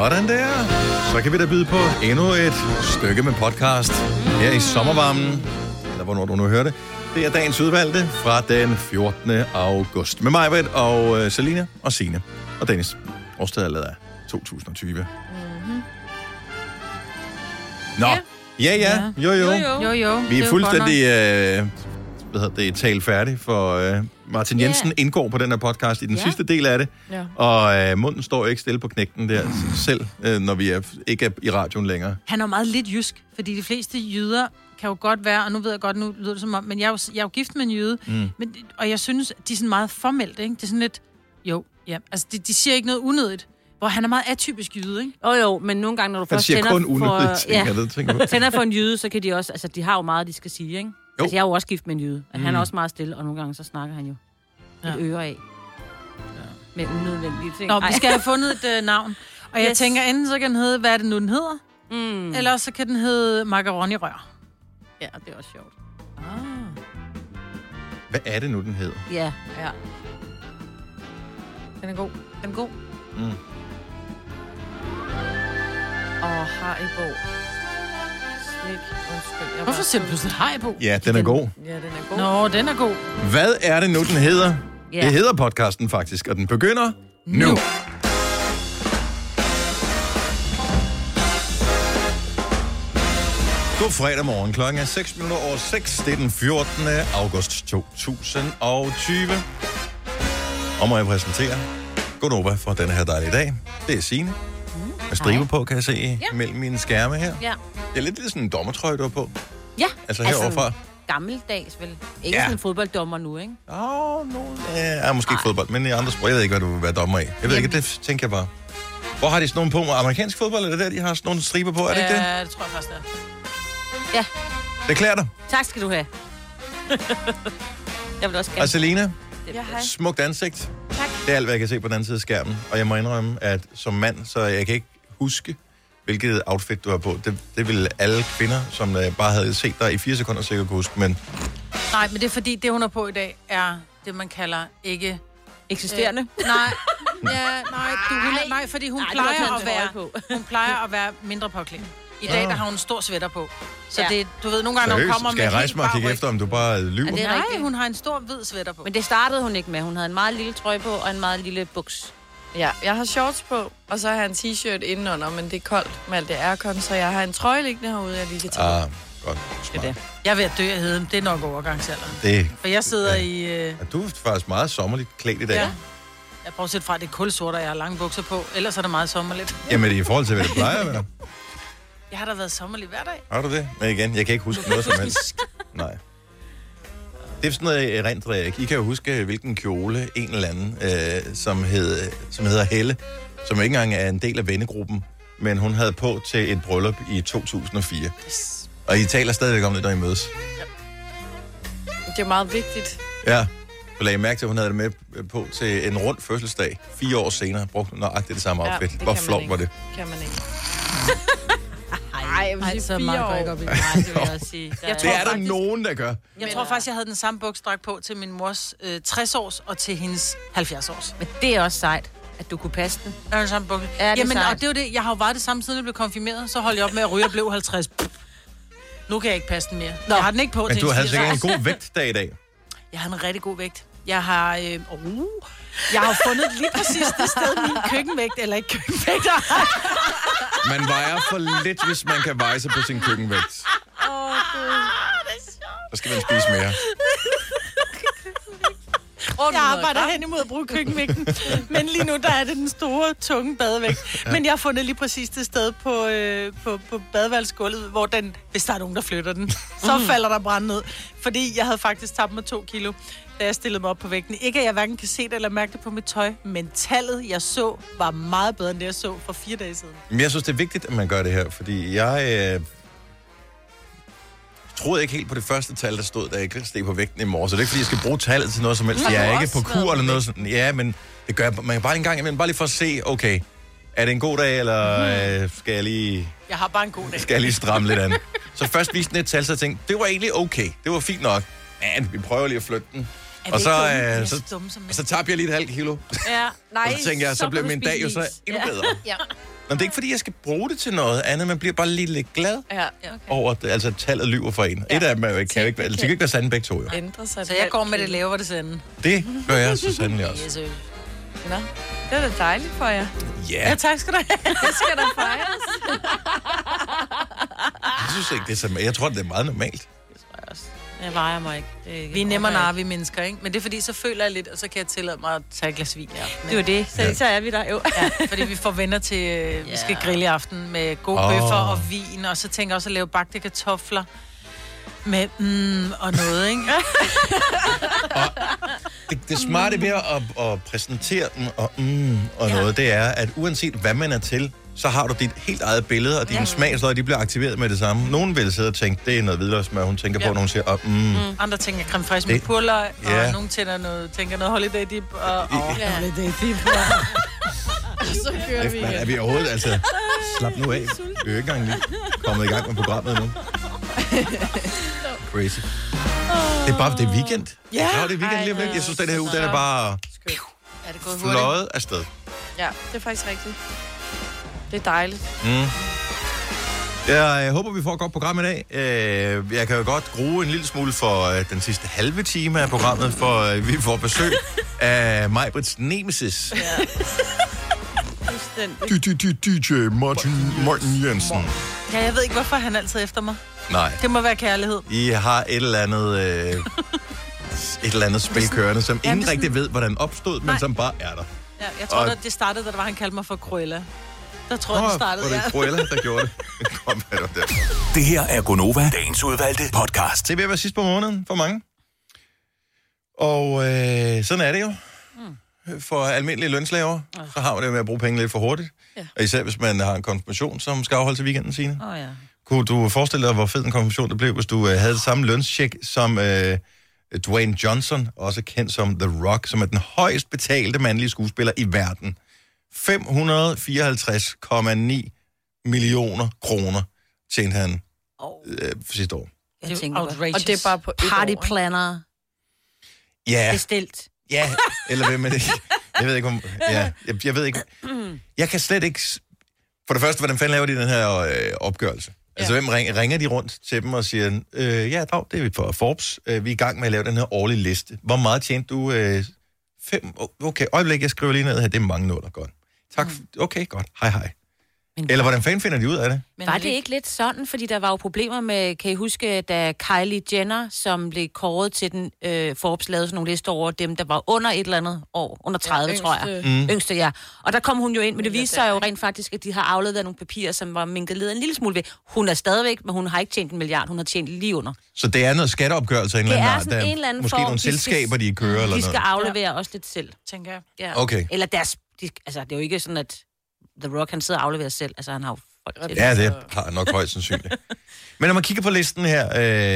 Sådan der. Så kan vi da byde på endnu et stykke med podcast her i sommervarmen, eller hvornår du nu hører det. Det er dagens udvalgte fra den 14. august. Med mig, Britt, og uh, Selina og Sine og Dennis. Årsstedet er lavet af 2020. Mm-hmm. Nå. Ja, ja. ja. Jo, jo. Jo, jo. Jo, jo. Vi det er jo fuldstændig øh, hvad hedder det, talt færdig, for øh, Martin. Jensen indgår på den her podcast i den Ja. sidste del af det. Ja. Og øh, munden står ikke stille på knægten der selv, øh, når vi er, ikke er i radioen længere. Han er meget lidt jysk, fordi de fleste jyder kan jo godt være, og nu ved jeg godt, nu lyder det som om, men jeg er jo, jeg er jo gift med en jyde, mm. men, og jeg synes, de er sådan meget formelt, ikke? Det er sådan lidt, jo, ja, altså de, de siger ikke noget unødigt, hvor han er meget atypisk jyde, ikke? Jo, jo, men nogle gange, når du Han først siger tænder kun for... ting, ja, det tænker tænder for en jyde, så kan de også... Altså, de har jo meget, de skal sige, ikke? Jo. Altså, jeg er jo også gift med en jyde. Mm. Han Mm. er også meget stille, og nogle gange så snakker han jo ja. Ja. et øre af. Med unødvendige ting. Nå, Ej. vi skal have fundet et uh, navn. Og yes. jeg tænker, enten så kan den hedde, hvad er det nu, den hedder? Mm. Mm. Eller så kan den hedde macaroni rør. Ja, det er også sjovt. Ah. Hvad er det nu, den hedder? Ja. Ja. Den er god. Den er god. Mm. Og Haribo. Slik. Undskyld. Hvorfor siger du pludselig hej på? Ja, den er god. Ja, den er god. Nå, den er god. Hvad er det nu, den hedder? Ja. Det hedder podcasten faktisk, og den begynder nu. Nu. God fredag morgen. Klokken er 6 minutter over 6. Det er den 14. august 2020. Og må jeg præsentere Godnova for denne her dejlige dag. Det er Signe. Med striber på, kan jeg se, ja. mellem mine skærme her. Ja. Det er lidt lidt sådan en dommertrøje, du har på. Ja. Altså heroverfra. Gammeldags, vel? Ikke Ja. sådan en fodbolddommer nu, ikke? Åh, oh, no. Ja, måske ikke fodbold, men i andre sport. Jeg ved ikke, hvad du vil være dommer i. Jeg ved ikke, det tænker jeg bare. Hvor har de sådan nogle på? Amerikansk fodbold, er det der, de har sådan nogle striber på? Er det ikke det? Ja, det tror jeg faktisk, det er. Ja. Det klæder dig. Tak skal du have. jeg vil også gerne... Og Selina, Ja, hej. smukt ansigt. Tak. Det er alt, hvad jeg kan se på den anden side af skærmen. Og jeg må indrømme, at som mand, så jeg kan ikke huske, hvilket outfit du har på. Det, det ville alle kvinder, som øh, bare havde set dig i fire sekunder, sikkert kunne huske. Men Nej, men det er fordi, det hun har på i dag, er det, man kalder ikke... Eksisterende. Øh, nej, ja, nej, du, hun, er- nej, fordi hun Ej, plejer at en være, på. hun plejer at være mindre påklædt. I dag, der har hun en stor sweater på. Så Ja. det, du ved, nogle gange, når hun seriøst, kommer skal jeg med rejse mig og kigge efter, om du bare lyver? Er Nej, hun har en stor hvid sweater på. Men det startede hun ikke med. Hun havde en meget lille trøje på og en meget lille buks. Ja, jeg har shorts på, og så har jeg en t-shirt indenunder, men det er koldt med alt det aircon, så jeg har en trøje liggende herude, jeg lige kan tage. Ah, godt. Smart. det. Jeg er ved at dø af heden. Det er nok overgangsalderen. Det, For jeg sidder Ja. i... Øh, er du er faktisk meget sommerligt klædt i dag. ja. Jeg prøver at sætte fra, at det er kulsort, og jeg har lange bukser på. Ellers er det meget sommerligt. Jamen, i forhold til, hvad det plejer at være. Jeg har da været sommerlig hver dag. Har du det? Men igen, jeg kan ikke huske noget som helst. Nej. Det er sådan noget erindrer jeg ikke. I kan jo huske, hvilken kjole en eller anden, øh, som, hed, som hedder Helle, som ikke engang er en del af vennegruppen, men hun havde på til et bryllup i 2004. Yes. Og I taler stadigvæk om det, når I mødes. Det er meget vigtigt. Ja. Så lagde mærke til, at hun havde det med på til en rund fødselsdag. Fire år senere brugte hun nøjagtigt det samme Ja, outfit. det Hvor flot var det? Kan man ikke. Ej, jeg vil sige så fire år. ikke op i. Nej, det vil jeg også sige. Der Jeg Det tror er der faktisk- nogen, der gør. Jeg tror faktisk, jeg havde den samme buksdragt på til min mors øh, 60-års og til hendes 70-års. Men det er også sejt, at du kunne passe den. Jeg har den samme bukse. Ja, det er Jamen, sejt. og det var det. Jeg har jo været det samme, siden jeg blev konfirmeret. Så holdt jeg op med at ryge og blev 50. Pff. Nu kan jeg ikke passe den mere. Nå. Jeg har den ikke på Men til du havde 80. sikkert en god vægtdag i dag. Jeg har en rigtig god vægt. Jeg har, øh, uh, jeg har fundet lige præcis det sted, min køkkenvægt, eller ikke køkkenvægt. Man vejer for lidt, hvis man kan veje sig på sin køkkenvægt. Åh, Gud. Så skal man spise mere. Jeg arbejder hen imod at bruge køkkenvægten. Men lige nu, der er det den store, tunge badevægt. Men jeg har fundet lige præcis det sted på, øh, på, på badeværelsesgulvet, hvor den, hvis der er nogen, der flytter den, så Mhm. falder der brand ned. Fordi jeg havde faktisk tabt mig to kilo, da jeg stillede mig op på vægten. Ikke at jeg hverken kan se det eller mærke det på mit tøj, men tallet, jeg så, var meget bedre, end det, jeg så for fire dage siden. Men jeg synes, det er vigtigt, at man gør det her, fordi jeg øh, troede ikke helt på det første tal, der stod, da jeg steg på vægten i morges. Så det er ikke, fordi jeg skal bruge tallet til noget som helst. Jeg er ikke på kur eller noget sådan. Ja, men det gør jeg- man kan bare en gang imellem, bare lige for at se, okay, er det en god dag, eller øh, skal jeg lige... Jeg har bare en god dag. skal jeg lige stramme lidt an. Så først viste den et tal, så jeg tænkte, det var egentlig okay. Det var fint nok. Men vi prøver lige at flytte den. Er Og så, dumme? Er øh, så så, dumme og så tabte jeg lige et halvt kilo. Ja, nej, Og så tænkte jeg, så, blev kan du min dag jo så endnu Ja. bedre. Ja. Men det er ikke, fordi jeg skal bruge det til noget andet. Man bliver bare lige lidt glad Ja, Okay. over, at altså, tallet lyver for en. Ja. Et af dem er jo ikke, kan jo ikke, være- kan ikke være sande begge to, jo. ændrer sig. Så jeg går med det lavere det sende. Det gør jeg så sandelig også. Yes. Nå, det er da dejligt for jer. Ja, Ja, tak skal du have. Det skal da fejres. jeg synes ikke, det er så... Jeg tror, det er meget normalt. Jeg vejer mig ikke. Det er ikke Vi er nemmere nar, vi mennesker, ikke? Men det er fordi, så føler jeg lidt, og så kan jeg tillade mig at tage et glas vin. Ja. ikke. Det er jo det. Så, Ja. så er vi der jo. Ja, fordi vi får venner til, øh, vi skal grille i aften med gode oh. bøffer og vin, og så tænker jeg også at lave bagte kartofler med mm, og noget, ikke? Det, det smarte ved at, at præsentere dem og, mm, og ja. noget, det er, at uanset hvad man er til, så har du dit helt eget billede, og dine ja. smagsløg, de bliver aktiveret med det samme. Nogen vil sidde og tænke, det er noget hvidløgsmør, hun tænker ja. på, når hun siger, oh, mm. Mm. Andre tænker creme fraiche med purløg, og Ja. nogen tænker noget, tænker noget holiday dip, og oh, Ja. holiday dip. Så kører vi Man, er igen. vi overhovedet, altså, slap nu af. Vi er jo ikke engang lige kommet i gang med programmet nu. Crazy. Det er bare, det er weekend. Ja. det er weekend lige om lidt. Jeg synes, den her uge, den er bare Er det gået hurtigt? fløjet afsted. Ja, det er faktisk rigtigt. Det er dejligt. Mm. Jeg øh, håber, vi får et godt program i dag. Øh, Jeg kan jo godt grue en lille smule for øh, den sidste halve time af programmet, for øh, vi får besøg af Majbrits Nemesis. Fuldstændig. DJ Martin, Martin Jensen. Ja, jeg ved ikke, hvorfor han altid er efter mig. Nej, Det må være kærlighed. I har et eller andet... Øh, et eller andet spil kørende, som Ja, ingen er rigtig ved, hvordan opstod, men Nej. som bare er der. Ja, jeg tror, Og- det startede, da det var, han kaldte mig for Cruella. Der tror jeg, Åh, det startede, var det ja. Cruella, der gjorde det? Kom, hvad det? Det her er Gonova, dagens udvalgte podcast. Det er at være sidst på måneden for mange. Og øh, sådan er det jo. For almindelige lønslaver, så har man det med at bruge penge lidt for hurtigt. Ja. Og især hvis man har en konfirmation, som skal afholdes i weekenden, Signe. Åh oh, ja. Kunne du forestille dig, hvor fed en konfirmation det blev, hvis du øh, havde det samme lønscheck som øh, Dwayne Johnson, også kendt som The Rock, som er den højst betalte mandlige skuespiller i verden. 554,9 millioner kroner tjente han Oh, øh, sidste år. jeg Det er tænker, outrageous. Og det er bare på et Party år. ikke? planner Ja, bestilt. ja, eller hvem er det? Jeg ved ikke, om... Ja, jeg, jeg ved ikke... Jeg kan slet ikke... For det første, hvordan fanden laver de den her øh, opgørelse? Altså, hvem ringer, ringer de rundt til dem og siger, øh, ja, dag, det er vi fra Forbes. Øh, vi er i gang med at lave den her årlige liste. Hvor meget tjente du? Øh, fem? Okay, øjeblik, jeg skriver lige ned her. Det er mange nuller, godt. Tak. f- Okay, godt. Hej, hej. Men Eller hvordan fanden finder de ud af det? Men Var er det ikke lidt sådan, fordi der var jo problemer med, kan I huske, da Kylie Jenner, som blev kåret til den, øh, Forbes lavede sådan nogle lister over dem, der var under et eller andet år, under 30, Ja, tror jeg. yngste. Mm. Yngste, ja. Og der kom hun jo ind, men det viste sig jo rent faktisk, at de har afleveret nogle papirer, som var minket led en lille smule ved. Hun er stadigvæk, men hun har ikke tjent en milliard, hun har tjent lige under. Så det er noget skatteopgørelse af en Det eller anden er Der en eller anden Måske form, nogle de selskaber, de kører eller De skal noget. aflevere også lidt selv. tænker jeg. Ja. Okay. Eller deres, de, altså det er jo ikke sådan, at The Rock, han sidder og afleverer selv. Altså han har jo folk til det. Ja, det har nok højst sandsynligt. Men når man kigger på listen her,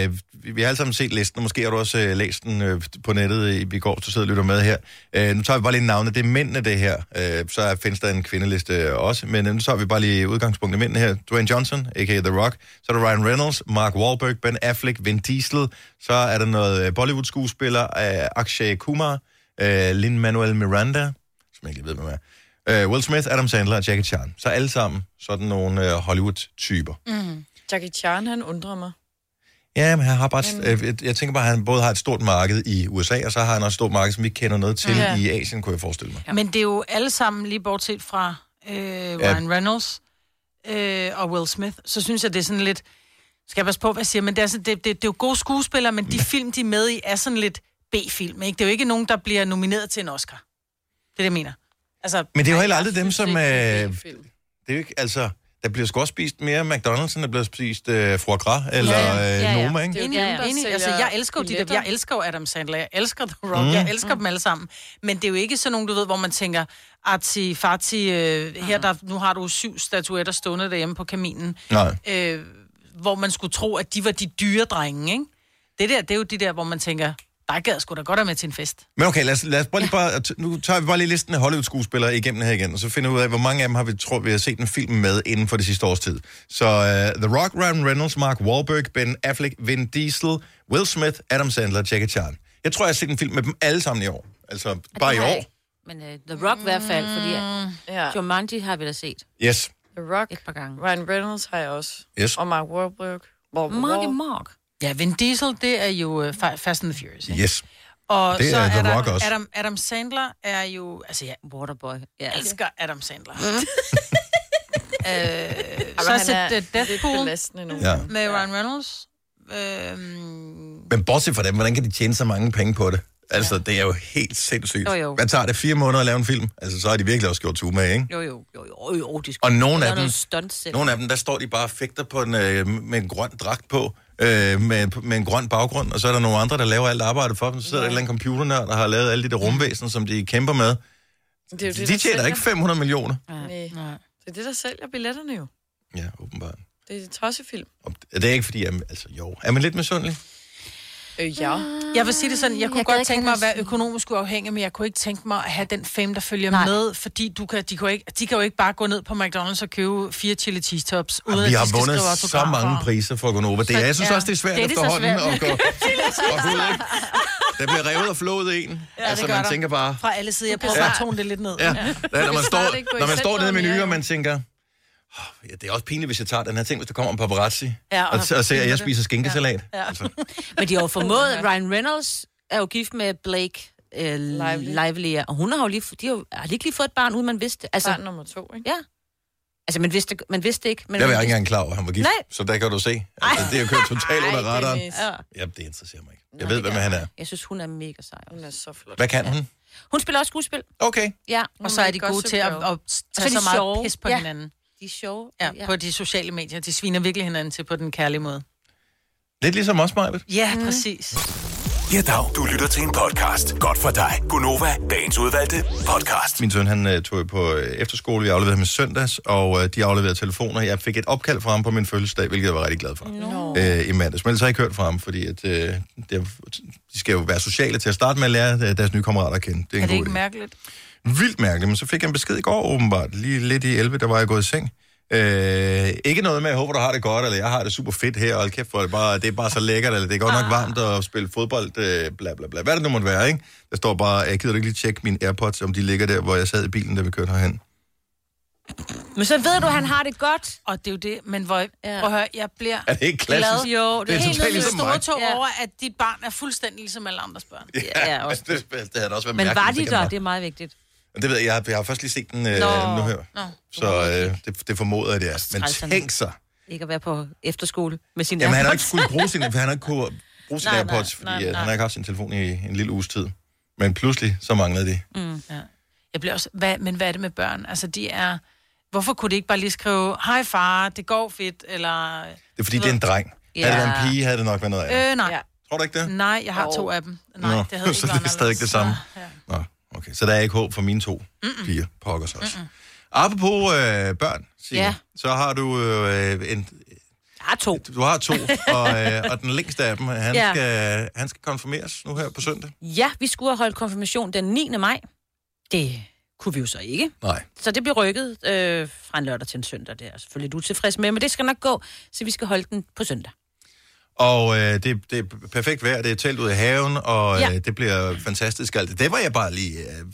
øh, vi vi har alle sammen set listen, og måske har du også øh, læst den øh, på nettet i, i går, så sidder og lytter med her. Øh, nu tager vi bare lige navnet. Det er mændene, det her. Øh, så er- findes der en kvindeliste også, men øh, nu tager vi bare lige udgangspunktet mændene her. Dwayne Johnson, a.k.a. The Rock. Så er der Ryan Reynolds, Mark Wahlberg, Ben Affleck, Vin Diesel. Så er der noget øh, Bollywood-skuespiller, øh, Akshay Kumar, øh, Lin-Manuel Miranda, som jeg ikke ved, hvem er. Uh, Will Smith, Adam Sandler og Jackie Chan. Så alle sammen sådan nogle uh, Hollywood-typer. Jackie Chan, han undrer mig. Ja, men han har bare... Øh, jeg, jeg tænker bare, at han både har et stort marked i USA, og så har han også et stort marked, som vi ikke kender noget til Ja. i Asien, kunne jeg forestille mig. Ja. Men det er jo alle sammen, lige bortset fra øh, Ryan Reynolds øh, og Will Smith, så synes jeg, det er sådan lidt... Skal jeg passe på, hvad jeg siger, men det er, sådan, det, det, det er jo gode skuespillere, men de film, de er med i, er sådan lidt B-film, ikke? Det er jo ikke nogen, der bliver nomineret til en Oscar. Det er det, jeg mener. Altså, Men det er jo heller aldrig dem, som... Øh, det er er jo ikke, altså... Der bliver sgu også spist mere McDonald's, end der bliver spist øh, foie gras eller Ja, ja, ja. øh, Ja. Noma, ikke? Det er jo Ja, ja, enig. Altså, jeg elsker jo de der, jeg elsker jo Adam Sandler, jeg elsker The Rock, Mm. mm. jeg elsker dem alle sammen. Men det er jo ikke sådan nogen, du ved, hvor man tænker, arti, farti, øh, her der, nu har du syv statuetter stående derhjemme på kaminen, Nej. øh, hvor man skulle tro, at de var de dyre drenge, ikke? Det der, det er jo de der, hvor man tænker, der gad sgu da godt være med til en fest. Men okay, lad os, lad os bare lige bare, nu tager vi bare lige listen af Hollywood-skuespillere igennem her igen, og så finder vi ud af, hvor mange af dem har vi, tror vi har set en film med inden for det sidste års tid. Så uh, The Rock, Ryan Reynolds, Mark Wahlberg, Ben Affleck, Vin Diesel, Will Smith, Adam Sandler, Jackie Chan. Jeg tror, jeg har set en film med dem alle sammen i år. Altså, bare i jeg år. ikke. Men uh, The Rock i hvert fald, fordi uh, Ja. Jumanji har vi da set. Yes. The Rock. et par gange. Ryan Reynolds har jeg også. Yes. Og Mark Wahlberg. Mark Mark. Ja, Vin Diesel, det er jo uh, Fast and the Furious. Ikke? Yes. Og Det så er The der, Rock også. Adam, Adam Sandler er jo... Altså, jeg Waterboy. Ja, elsker Adam Sandler. Mm. øh, så jeg set er Deathpool belastende nu. Ja. med Ryan Reynolds. Øhm, Men bortset fra dem, hvordan kan de tjene så mange penge på det? Altså, det er jo helt sindssygt. Jo, jo. Hvad tager det? Fire måneder at lave en film? Altså, så har de virkelig også gjort to med, ikke? Jo, jo, jo, jo, jo, de Og nogle af dem, nogle af dem, der står de bare og fægter på en, øh, med en grøn dragt på, øh, med, med en grøn baggrund, og så er der nogle andre, der laver alt arbejdet for dem. Så sidder der et eller andet computernørd, der har lavet alle de der rumvæsener, som de kæmper med. Det er jo det, De tjener sælger. ikke 500 millioner. Nej. Det er det, der sælger billetterne jo. Ja, åbenbart. Det er et tossefilm. Og det er ikke fordi, jeg, altså jo, er man lidt misundelig? Øh, ja. jeg vil sige det sådan, jeg kunne Jeg godt tænke mig at være økonomisk uafhængig, men jeg kunne ikke tænke mig at have den fame, der følger Nej. Med, fordi du kan, de, kan jo ikke, de kan jo ikke bare gå ned på McDonald's og købe fire chili cheese tops, uden Vi at har de skal vundet så mange priser for Gonova. Det er, jeg synes ja. også, det er svært Det er det efterhånden svært. at gå, at gå ud, ikke? Der bliver revet og flået en. Ja, altså, gør man der. tænker bare... Fra alle sider. Jeg prøver bare at tone det lidt ned. Ja, ja. når man står, gå når man står nede i menuen, og man tænker... "Åh, Ja, det er også pinligt, hvis jeg tager den her ting, hvis der kommer en paparazzi, Ja, og, og- og ser, at jeg spiser skinkesalat. Ja. Altså, Men de har jo formået, Ryan Reynolds er jo gift med Blake øh, Lively. Lively, ja. og hun har jo lige, de har, har lige fået et barn, uden man vidste. Altså, Barn nummer to, ikke? ja. Altså, man vidste, man vidste ikke. Men jeg var ikke engang klar over, at han var gift, Nej. så der kan du se. Altså, det er jo kørt totalt under radaren. Ja. Ja, det interesserer mig ikke. Jeg ved, hvem han er. Jeg synes, hun er mega sej. også. Hun er så flot. Hvad kan hun? Hun spiller også skuespil. Okay. Ja. Og så er de gode til at, at tage så så meget sjove. pis på Ja. hinanden. De er sjove. Ja, på de sociale medier. De sviner virkelig hinanden til på den kærlige måde. Lidt ligesom os, Majbet. Ja, mm. præcis. Ja, dag. Du lytter til en podcast. Godt for dig. Gunova, dagens udvalgte podcast. Min søn, han uh, tog på uh, efterskole, jeg afleverede ham i søndags, og uh, de afleverede telefoner. Jeg fik et opkald fra ham på min fødselsdag, hvilket jeg var rigtig glad for. Nå. uh, i mandags. Men ellers har jeg ikke hørt fra ham, fordi at, uh, det, er- de skal jo være sociale til at starte med at lære uh, deres nye kammerater at kende. Det er, Er en det god ikke idé. mærkeligt? Vildt mærkeligt, men så fik jeg en besked i går åbenbart. Lige lidt i 11, der var jeg gået i seng. Øh, ikke noget med, at jeg håber, du har det godt, eller jeg har det super fedt her, og hold kæft for det, bare, det er bare så lækkert, eller det er godt nok varmt at spille fodbold, øh, bla bla bla. Hvad det nu måtte være, ikke? Der står bare, jeg gider du ikke lige tjekke mine Airpods, om de ligger der, hvor jeg sad i bilen, da vi kørte herhen. Men så ved du, at han har det godt. Og det er jo det, men hvor, Ja. prøv at høre, jeg bliver Er det ikke klassisk? glad. Jo, det, Det er helt totalt ligesom store mig. tog Ja. over, at dit barn er fuldstændig ligesom alle andres børn. Ja, ja, også det, det, det havde da også været Men mærkeligt, var hvis de ikke der? Det er meget vigtigt. Det ved jeg, jeg har, jeg har først lige set den øh, Nå. nu her. Nå. Så øh, det, det formoder jeg, det er. Men tænk sig. Ikke at være på efterskole med sin Jamen, han har ikke skulle bruge sin, han har ikke kunne bruge sin Nej, Airpods, nej, fordi nej, øh, han har nej. ikke haft sin telefon i en lille uges tid. Men pludselig, så manglede de. Jeg bliver også, hvad, men hvad er det med børn? Altså, de er... Hvorfor kunne de ikke bare lige skrive, hej far, det går fedt, eller... Det er fordi, det er en dreng. Ja. Ja. Havde det været en pige, havde det nok været noget andet. Øh, nej. Ja. Tror du ikke det? Nej, jeg har Jo. to af dem. Nej, Nå, det havde så ikke det er stadig det samme. Ja. Nå, okay. Så der er ikke håb for mine to Mm-mm. piger. Pokkers også. Mm-mm. Apropos øh, børn, Signe, Ja. så har du øh, en... Jeg har to. Du har to, og, øh, og den længste af dem, han, ja. Ja. skal, han skal konfirmeres nu her på søndag. Ja, vi skulle have holdt konfirmation den 9. maj. Det kunne vi jo så ikke. Nej. Så det blev rykket øh, fra en lørdag til en søndag. Det er jeg selvfølgelig lidt utilfreds med, men det skal nok gå, så vi skal holde den på søndag. Og øh, det, det er perfekt vejr, det er telt ud i haven, og ja. Øh, det bliver fantastisk alt. Det var jeg bare lige... Øh,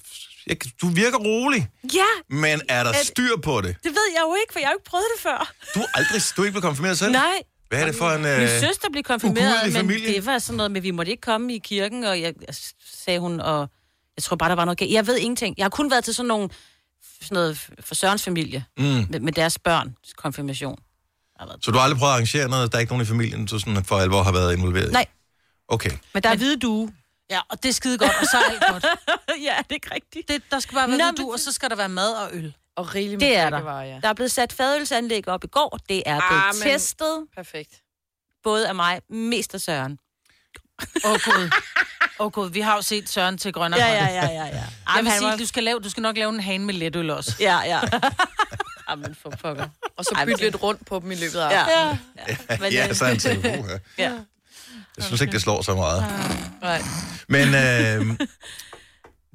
jeg, du virker rolig, Ja, men er der styr på det? det ved jeg jo ikke, for jeg har jo ikke prøvet det før. Du er aldrig du er ikke blevet konfirmeret selv? Nej. Hvad er det for en... Min Øh, søster blev konfirmeret, men familie? det var sådan noget med, vi måtte ikke komme i kirken, og jeg, jeg sagde hun, og jeg tror bare, der var noget galt. Jeg ved ingenting. Jeg har kun været til sådan nogle, sådan noget for Sørens familie, mm. med, med deres børn konfirmation. Så du har aldrig prøvet at arrangere noget? Der er ikke nogen i familien, du sådan for alvor har været involveret i? Nej, Okay. men der er hvide due. Ja, og det er skide godt, og så er alt godt. ja, det er ikke rigtigt. Det, der skal bare være Nå, Nå, men du, og så skal der være mad og øl. Og rigeligt med Det er der. drikkevarer, ja. Der er blevet sat fadølsanlæg op i går. Det er blevet Ah, men- testet, Perfekt. både af mig, mest af Søren. Åh, oh, Gud. Åh, oh, Gud. Vi har jo set Søren til grønne Ja, ja, ja, ja, ja. Jeg vil sige, var- du skal, lave, du skal nok lave en hane med letøl også. Ja, ja. Jamen, for pokker. Og så bytte lidt rundt på dem i løbet af Ja. aftenen. ja. Men, Ja, øh, så er en telefon her. ja. Jeg synes ikke, det slår så meget. Nej. Men øh,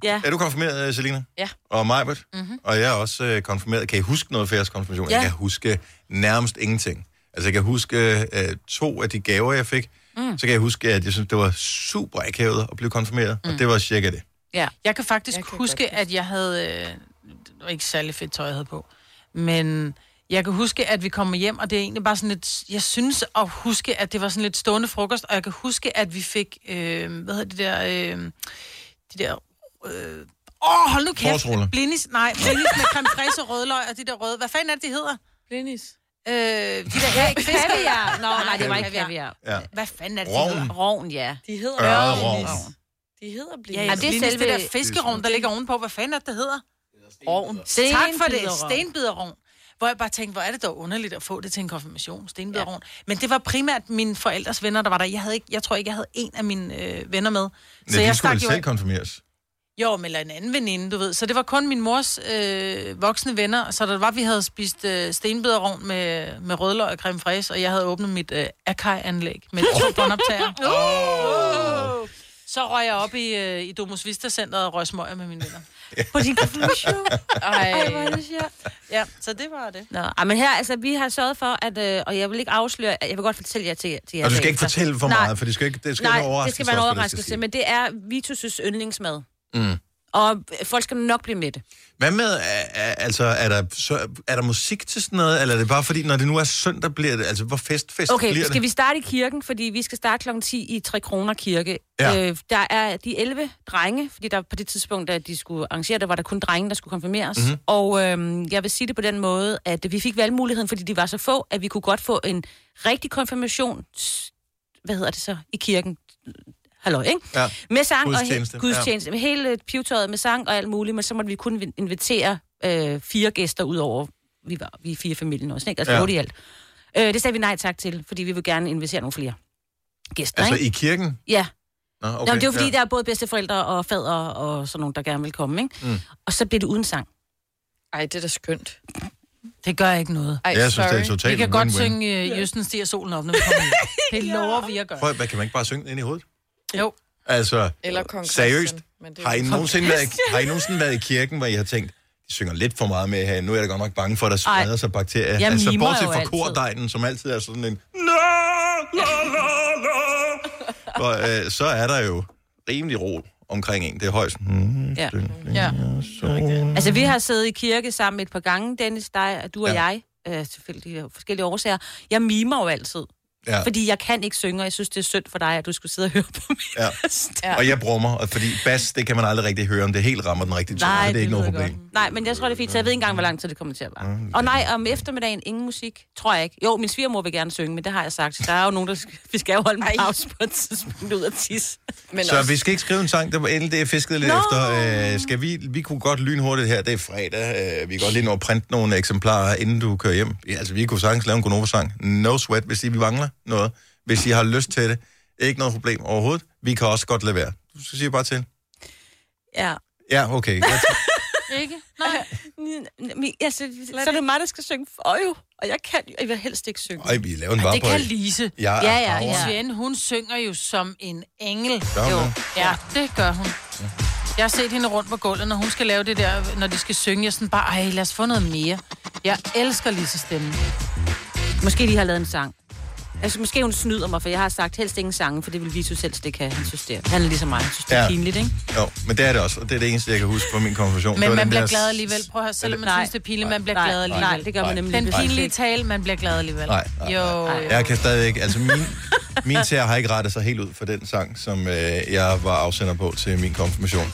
ja. er du konfirmeret, øh, Selina? Ja. Og Majbert? Mm-hmm. Og jeg er også øh, konfirmeret. Kan I huske noget fra jeres konfirmation? Ja. Jeg kan huske nærmest ingenting. Altså, jeg kan huske øh, to af de gaver, jeg fik. Mm. Så kan jeg huske, at jeg synes, det var super akavet at blive konfirmeret. Mm. Og det var cirka det. ja. Jeg kan faktisk Jeg kan godt huske, huske. at jeg havde... Øh, det var ikke særlig fedt tøj, jeg havde på. Men Jeg kan huske, at vi kommer hjem, og det er egentlig bare sådan lidt... Jeg synes at huske, at det var sådan lidt stående frokost, og jeg kan huske, at vi fik... Øh, hvad hedder det der... Øh, de der... Øh, Åh, hold nu kæft. Blinis, nej, blinis med creme fraise og rødløg og de der røde. Hvad fanden er det, de hedder? Blinis. Øh, de der æg, fisk. Kaviar. Nå, nej, det var ikke kaviar. Ja. Hvad fanden er det, de Rovn. hedder? Rovn, ja. De hedder. Blinis. De hedder Blinis. Ja, ja, det er selve- det der fiskerovn, der ligger ovenpå. Hvad fanden er det, det hedder? Ovn. Tak for det. Stenbiderrogn. Hvor jeg bare tænkte, hvor er det dog underligt at få det til en konfirmation, stenbiderrogn. Ja. Men det var primært mine forældres venner, der var der. Jeg, havde ikke, jeg tror ikke, jeg havde en af mine øh, venner med. Så ja, jeg de skulle vel jo selv konfirmeres. Jo, men eller en anden veninde, du ved. Så det var kun min mors øh, voksne venner. Så der var, vi havde spist øh, stenbiderrogn med, med rødløg og creme fraise, og jeg havde åbnet mit øh, Akai-anlæg med to båndoptager. Oh. Så røg jeg op i, øh, i Domus Vista Centeret og røg smøger med mine venner. På din konfirmation. Ej, Hvor er det sjovt. Ja, så det var det. Nå, ej, men her, altså, vi har sørget for, at, øh, og jeg vil ikke afsløre, jeg vil godt fortælle jer til, til jer. Og du skal ikke fortælle for Nej. meget, for det skal, ikke, det skal Nej, være en overraskelse. det skal være en overraskelse, ske. men det er Vitus' yndlingsmad. Mm. Og folk skal nok blive med det. Hvad med, altså, er der, så, er der musik til sådan noget, eller er det bare fordi, når det nu er søndag, bliver det, altså, hvor fest, fest Okay, bliver skal det? vi starte i kirken, fordi vi skal starte kl. 10 i 3 kroner kirke. Ja. Øh, der er de 11 drenge, fordi der på det tidspunkt, da de skulle arrangere det, var der kun drenge, der skulle konfirmeres. Mhm. Mm-hmm. Og øh, jeg vil sige det på den måde, at vi fik valgmuligheden, fordi de var så få, at vi kunne godt få en rigtig konfirmation, hvad hedder det så, i kirken. Hallo, ikke? Ja. Med sang Gudstjeneste, og he- gudstjeneste. Med hele pivetøjet med sang og alt muligt, men så måtte vi kun invitere øh, fire gæster ud over, vi var vi er fire familien også, ikke? Altså Ja. ja. i alt. Øh, det sagde vi nej tak til, fordi vi vil gerne invitere nogle flere gæster, Altså ikke? i kirken? Ja, Nå, okay, Nå, det er jo fordi, ja. der er både bedsteforældre og fader og sådan nogle, der gerne vil komme, ikke? Mm. Og så bliver det uden sang. Ej, det er da skønt. Det gør ikke noget. Ej, Jeg synes, sorry. det er totalt Vi kan godt win-win. synge øh, Jøsten stiger solen op, når vi kommer hjem. Det lover vi at gøre. Prøv, hvad, kan man ikke bare synge ind i hovedet? Jo. Altså, Eller seriøst, Christian, men det er har I, nogensinde været, har I nogensinde været i kirken, hvor I har tænkt, de synger lidt for meget med her, nu er jeg da godt nok bange for, at der spreder Ej. sig bakterier. Jeg altså, bortset fra kordegnen, som altid er sådan en... La, la, la, la. Og, øh, så er der jo rimelig ro omkring en. Det er højst. Mm, Ja. Ja. Altså, vi har siddet i kirke sammen et par gange, Dennis, dig, du og Ja. jeg, øh, selvfølgelig forskellige årsager. Jeg mimer jo altid, Ja. fordi jeg kan ikke synge, og jeg synes, det er synd for dig, at du skulle sidde og høre på mig. Ja. Ja. Og jeg brummer, og fordi bas, det kan man aldrig rigtig høre, om det helt rammer den rigtige tone. Nej, det er ikke noget problem. godt. Nej, men jeg tror, det er fint, så jeg ved ikke engang, hvor lang tid det kommer til at være. Og nej, om eftermiddagen ingen musik, tror jeg ikke. Jo, min svigermor vil gerne synge, men det har jeg sagt. Der er jo nogen, der skal, vi skal jo holde en pause på et tidspunkt ud af tis. Men Så også, vi skal ikke skrive en sang, der var endelig det, jeg fiskede lidt Nå! efter. Øh, skal vi, vi kunne godt lynhurtigt her, det er fredag. Øh, vi kan godt lige nå at printe nogle eksemplarer, inden du kører hjem. Ja, altså, vi kunne sagtens lave en Gonova-sang. No sweat, hvis I vi mangler noget. Hvis I har lyst til det. Ikke noget problem overhovedet. Vi kan også godt lade være. Du skal sige bare til. Ja. Ja, okay. Jeg Ikke? Nej. Altså, så er det mig, der skal synge for jo. Og jeg kan jeg vil helst ikke synge. Ej, vi laver den bare Det kan Lise. Ja, ja, ja. Svend, hun synger jo som en engel. Gør hun jo. Ja, det gør hun. Jeg har set hende rundt på gulvet, når hun skal lave det der, når de skal synge. Jeg er sådan bare, ej, lad os få noget mere. Jeg elsker Lise stemme. Måske de har lavet en sang. Altså, måske hun snyder mig, for jeg har sagt helst ingen sange, for det vil Vitus helst ikke have. Han synes, det er, han er ligesom mig. Han synes, det er Ja. pinligt, ikke? Jo, men det er det også, og det er det eneste, jeg kan huske fra min konfirmation. Men man bliver der- glad alligevel. Prøv at høre, selvom man Nej. synes, det er pinligt, man bliver Nej, glad alligevel. Nej, det gør man Nej. nemlig. Den pinlige tale, man bliver glad alligevel. Nej, nej, jo, nej. jo. Jeg kan stadigvæk, altså min, min tæer har ikke rettet sig helt ud for den sang, som øh, jeg var afsender på til min konfirmation.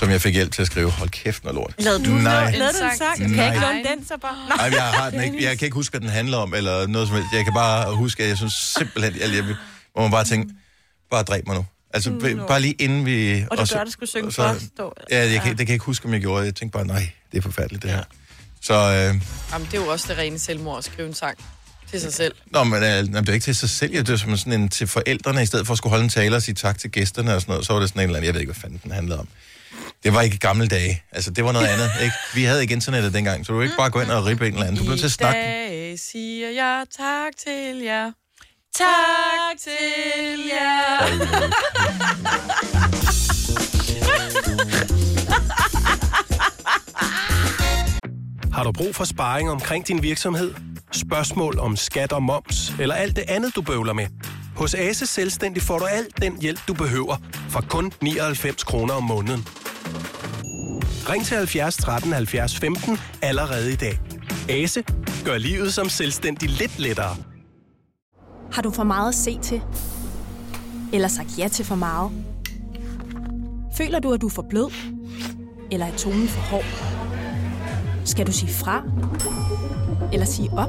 Som jeg fik hjælp til at skrive. Hold kæft, noget lort. Lavede du Nej. Lavede du en sang? Kan jeg ikke låne den så bare? Nej. Jeg, har den ikke, jeg kan ikke huske, hvad den handler om, eller noget som helst. Jeg kan bare huske, at jeg synes simpelthen, at jeg, hvor man bare tænker, bare dræb mig nu. Altså, no. bare lige inden vi... Og du så- gør det skulle synge så- først. dog. Ja, jeg kan, det kan jeg ikke huske, om jeg gjorde. Jeg tænkte bare, nej, det er forfærdeligt, det her. Så, øh, Jamen, det er jo også det rene selvmord at skrive en sang til sig selv. Nå, men øh, det er ikke til sig selv, det er som sådan en til forældrene, i stedet for at skulle holde en tale og sige tak til gæsterne og sådan noget, så var det sådan en eller anden, jeg ved ikke, hvad fanden den handlede om. Det var ikke gamle dage. Altså, det var noget andet, ikke? Vi havde ikke internettet dengang, så du kunne ikke bare gå ind og rippe en eller anden. Du blev til at I snakke. dag siger jeg tak til jer. Tak til jer. Har du brug for sparring omkring din virksomhed? Spørgsmål om skat og moms, eller alt det andet, du bøvler med? Hos Ase Selvstændig får du alt den hjælp, du behøver, for kun 99 kroner om måneden. Ring til 70 13 70 15 allerede i dag. Ase gør livet som selvstændig lidt lettere. Har du for meget at se til? Eller sagt ja til for meget? Føler du, at du er for blød? Eller er tonen for hård? Skal du sige fra? Eller sige op?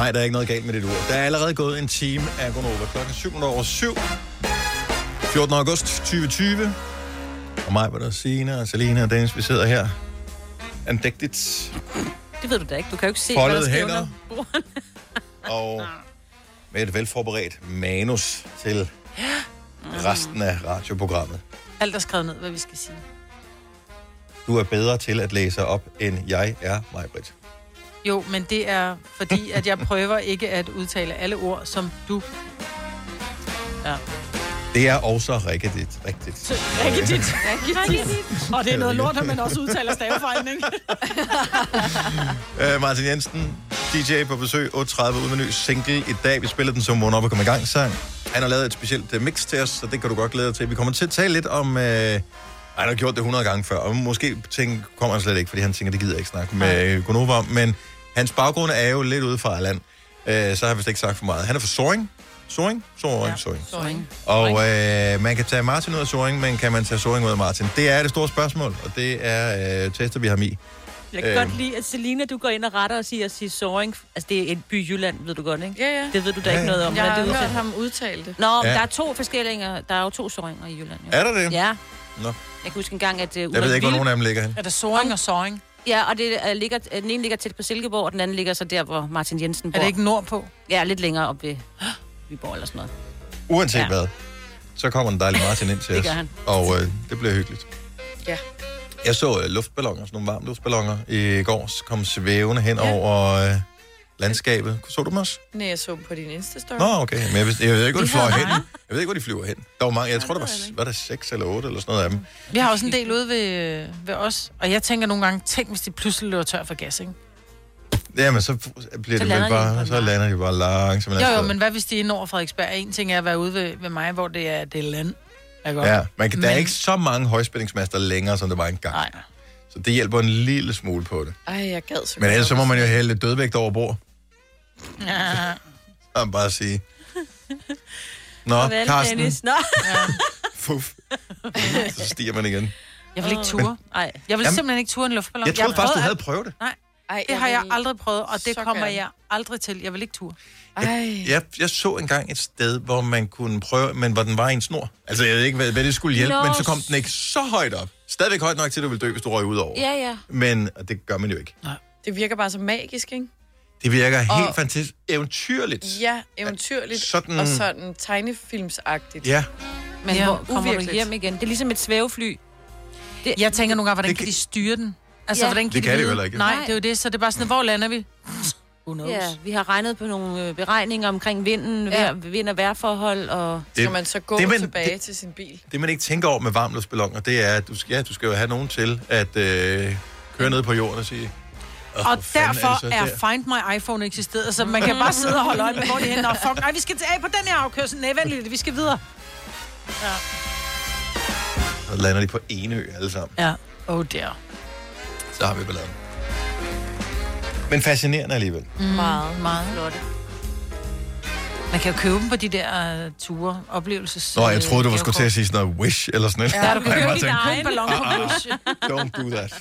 Nej, der er ikke noget galt med dit ur. Der er allerede gået en time af Gonova. Klokken 7 over 7. 14. august 2020. Og mig var der Signe og Selina og Dennis, vi sidder her. Andægtigt. Det ved du da ikke. Du kan jo ikke se, Foldede hvad der hænder. Og med et velforberedt manus til resten af radioprogrammet. Alt er skrevet ned, hvad vi skal sige. Du er bedre til at læse op, end jeg er, Majbrit. Jo, men det er fordi, at jeg prøver ikke at udtale alle ord, som du... Ja. Det er også rigtigt. rigtigt. Rigtigt. Rigtigt. Og det er noget lort, at man også udtaler stavefejlen, ikke? Uh, Martin Jensen, DJ på besøg, 8.30 uden med ny single i dag. Vi spiller den som vågner op og kommer i gang sang. Han har lavet et specielt uh, mix til os, så det kan du godt glæde dig til. Vi kommer til at tale lidt om... Uh, han har gjort det 100 gange før, og måske tænker, kommer han slet ikke, fordi han tænker, det gider jeg ikke snakke med Gunova om. Men hans baggrund er jo lidt ude fra land, uh, så har jeg vist ikke sagt for meget. Han er fra Soring. Soring? Soring, ja. Soring. Soring. Og øh, man kan tage Martin ud af Soring, men kan man tage Soring ud af Martin? Det er det store spørgsmål, og det er øh, tester, vi har i. Jeg kan Øhm. godt lide, at Selina, du går ind og retter og siger, at sige soaring. Altså, det er en by i Jylland, ved du godt, ikke? Ja, ja. Det ved du da Ja, ikke noget om. Jeg men har det hørt ham udtale det. Nå, Ja. der er to forskellige. Der er jo to soaringer i Jylland. Jo. Er der det? Ja. Nå. Jeg kan huske en gang, at... Uh, Jeg ved ikke, hvor nogen af dem ligger hen. Er der soring og soring? Ja, og det uh, ligger, uh, den ene ligger tæt på Silkeborg, og den anden ligger så der, hvor Martin Jensen Er bor. det ikke nordpå? Ja, lidt længere op ved Viborg eller sådan noget. Uanset ja. Hvad, så kommer den dejlige Martin ind til Det os. gør han. Og øh, det bliver hyggeligt. Ja. Jeg så øh, luftballoner, sådan nogle varme luftballoner i går, kom svævende hen ja. over øh, landskabet. Så du dem også? Nej, jeg så dem på din Insta-story. Nå, okay. Men jeg, vidste, jeg ved ikke, hvor de fløj hen. Jeg ved ikke, hvor de flyver hen. Der var mange. Jeg tror, der var, det ved var der seks eller otte eller sådan noget af dem. Vi har også en del ude ved, ved os. Og jeg tænker nogle gange, tænk hvis de pludselig løber tør for gas, ikke? Jamen, så bliver Så det vel de bare, bare så lander de bare langsomt. Jo, jo, men hvad hvis de er inde over Frederiksberg? En ting er at være ude ved, ved mig, hvor det er, det er land. Er godt. Ja, man kan, der er Men- ikke så mange højspændingsmaster længere, som der var engang. Nej. Så det hjælper en lille smule på det. Ej, jeg gad så Men ellers så må man jo hælde dødvægt over bord. Ja. Så bare sige. Nå, Farvel, Karsten. Dennis. Nå. Fuf. Så stiger man igen. Jeg vil ikke ture. Ej. Jeg vil Jamen, simpelthen ikke ture en luftballon. Jeg troede faktisk, du prøvet havde prøvet det. Nej, Ej, det har jeg aldrig prøvet, og det så kommer gerne. jeg aldrig til. Jeg vil ikke ture. Ej. Jeg, jeg så engang et sted, hvor man kunne prøve, men hvor den var i en snor. Altså, jeg ved ikke, hvad, hvad det skulle hjælpe, Nå. men så kom den ikke så højt op. Stadigvæk højt nok til, at du ville dø, hvis du røg ud over. Ja, ja. Men og det gør man jo ikke. Det virker bare så magisk, ikke? Det virker helt Og- fantastisk eventyrligt. Ja, eventyrligt. Sådan- Og sådan tegnefilmsagtigt. Ja, Men Ja, hvor kommer uvirkeligt. du hjem igen? Det er ligesom et svævefly. Det, Jeg tænker nogle gange, hvordan Det kan kan- de styre den? Altså, Ja. hvordan kan Det de kan de vide? heller ikke. Nej, det er jo det. Så det er bare sådan, hvor lander vi? Who knows? Ja, vi har regnet på nogle øh, beregninger omkring vinden, Ja. vind- og vejrforhold, og... Skal man så gå det, det, men- tilbage det- til sin bil? det man ikke tænker over med varmluftsballoner, det er, at du skal, ja, du skal jo have nogen til at øh, køre ned på jorden og sige... "Åh, Og derfor det er der?" Find My iPhone eksisteret, så man kan bare sidde og holde øje med, hvor de er henne. Og fuck, nej, vi skal tilbage på den her afkørsel. Nej, vent lidt, vi skal videre. Så lander de på ene ø alle sammen. Ja. Oh dear. Så har vi balladen. Men fascinerende alligevel. Mm, meget, meget. Flotte. Man kan jo købe dem på de der uh, ture, oplevelses... Nå, jeg troede, du var skulle til at sige sådan noget wish eller sådan noget. Ja, du kan købe din egen ballon på "Ah, ah, Wish. Don't do that.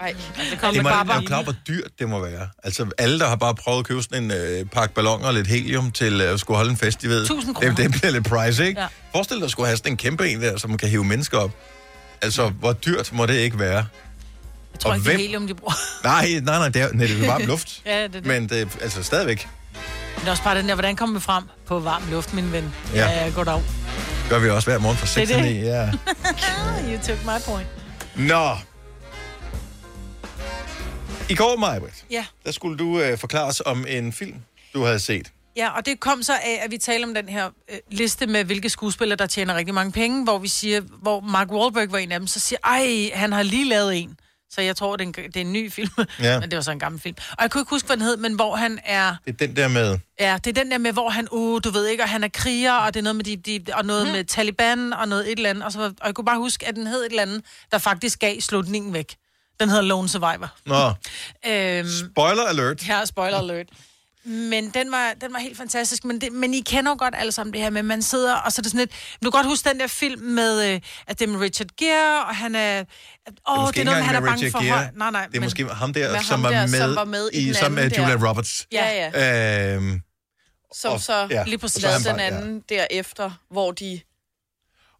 Ej, altså, Det er, er jo klar, hvor dyrt det må være. Altså, alle, der har bare prøvet at købe sådan en øh, pakke balloner og lidt helium til øh, at skulle holde en fest, de ved, 1000 det, det bliver lidt price, ikke? Ja. Forestil dig at skulle have sådan en kæmpe en der, som kan hive mennesker op. Altså, hvor dyrt må det ikke være? Jeg tror Og ikke, det er hvem- helium, de bruger. Nej, nej, nej, det er, nej, det er varm luft. ja, det er det. Men det er altså stadigvæk. Men det er også bare den der, hvordan kommer vi frem på varm luft, min ven? Ja. ja goddag. Gør vi også hver morgen fra 6 Det er til det. 9. Ja. you took my point. Nå. I går, Majbrit, Ja. der skulle du øh, forklare os om en film, du havde set. Ja, og det kom så af, at vi taler om den her øh, liste med, hvilke skuespillere, der tjener rigtig mange penge, hvor vi siger, hvor Mark Wahlberg var en af dem, så siger, ej, han har lige lavet en. Så jeg tror, det er en, det er en ny film, Ja. men det var så en gammel film. Og jeg kunne ikke huske, hvad den hed, men hvor han er... Det er den der med... Ja, det er den der med, hvor han, uh, du ved ikke, og han er kriger, og det er noget med, de, de, og noget med Taliban, og noget et eller andet. Og, så, og jeg kunne bare huske, at den hed et eller andet, der faktisk gav slutningen væk. Den hedder Lone Survivor. Nå, Øhm, spoiler alert. her, spoiler alert. Men den var, den var helt fantastisk. Men, det, men I kender jo godt alle sammen det her med, man sidder, og så er det sådan lidt... Du kan godt huske den der film med, øh, at det er med Richard Gere, og han er... Åh, det er det, er noget, han er bange for høj... Nej, nej. Det er måske ham der, som, ham var der, med som var med i den sammen med Julia der. Roberts. Ja, ja. Øhm, Som Og- så ja. lige præcis lavede den anden derefter, hvor de...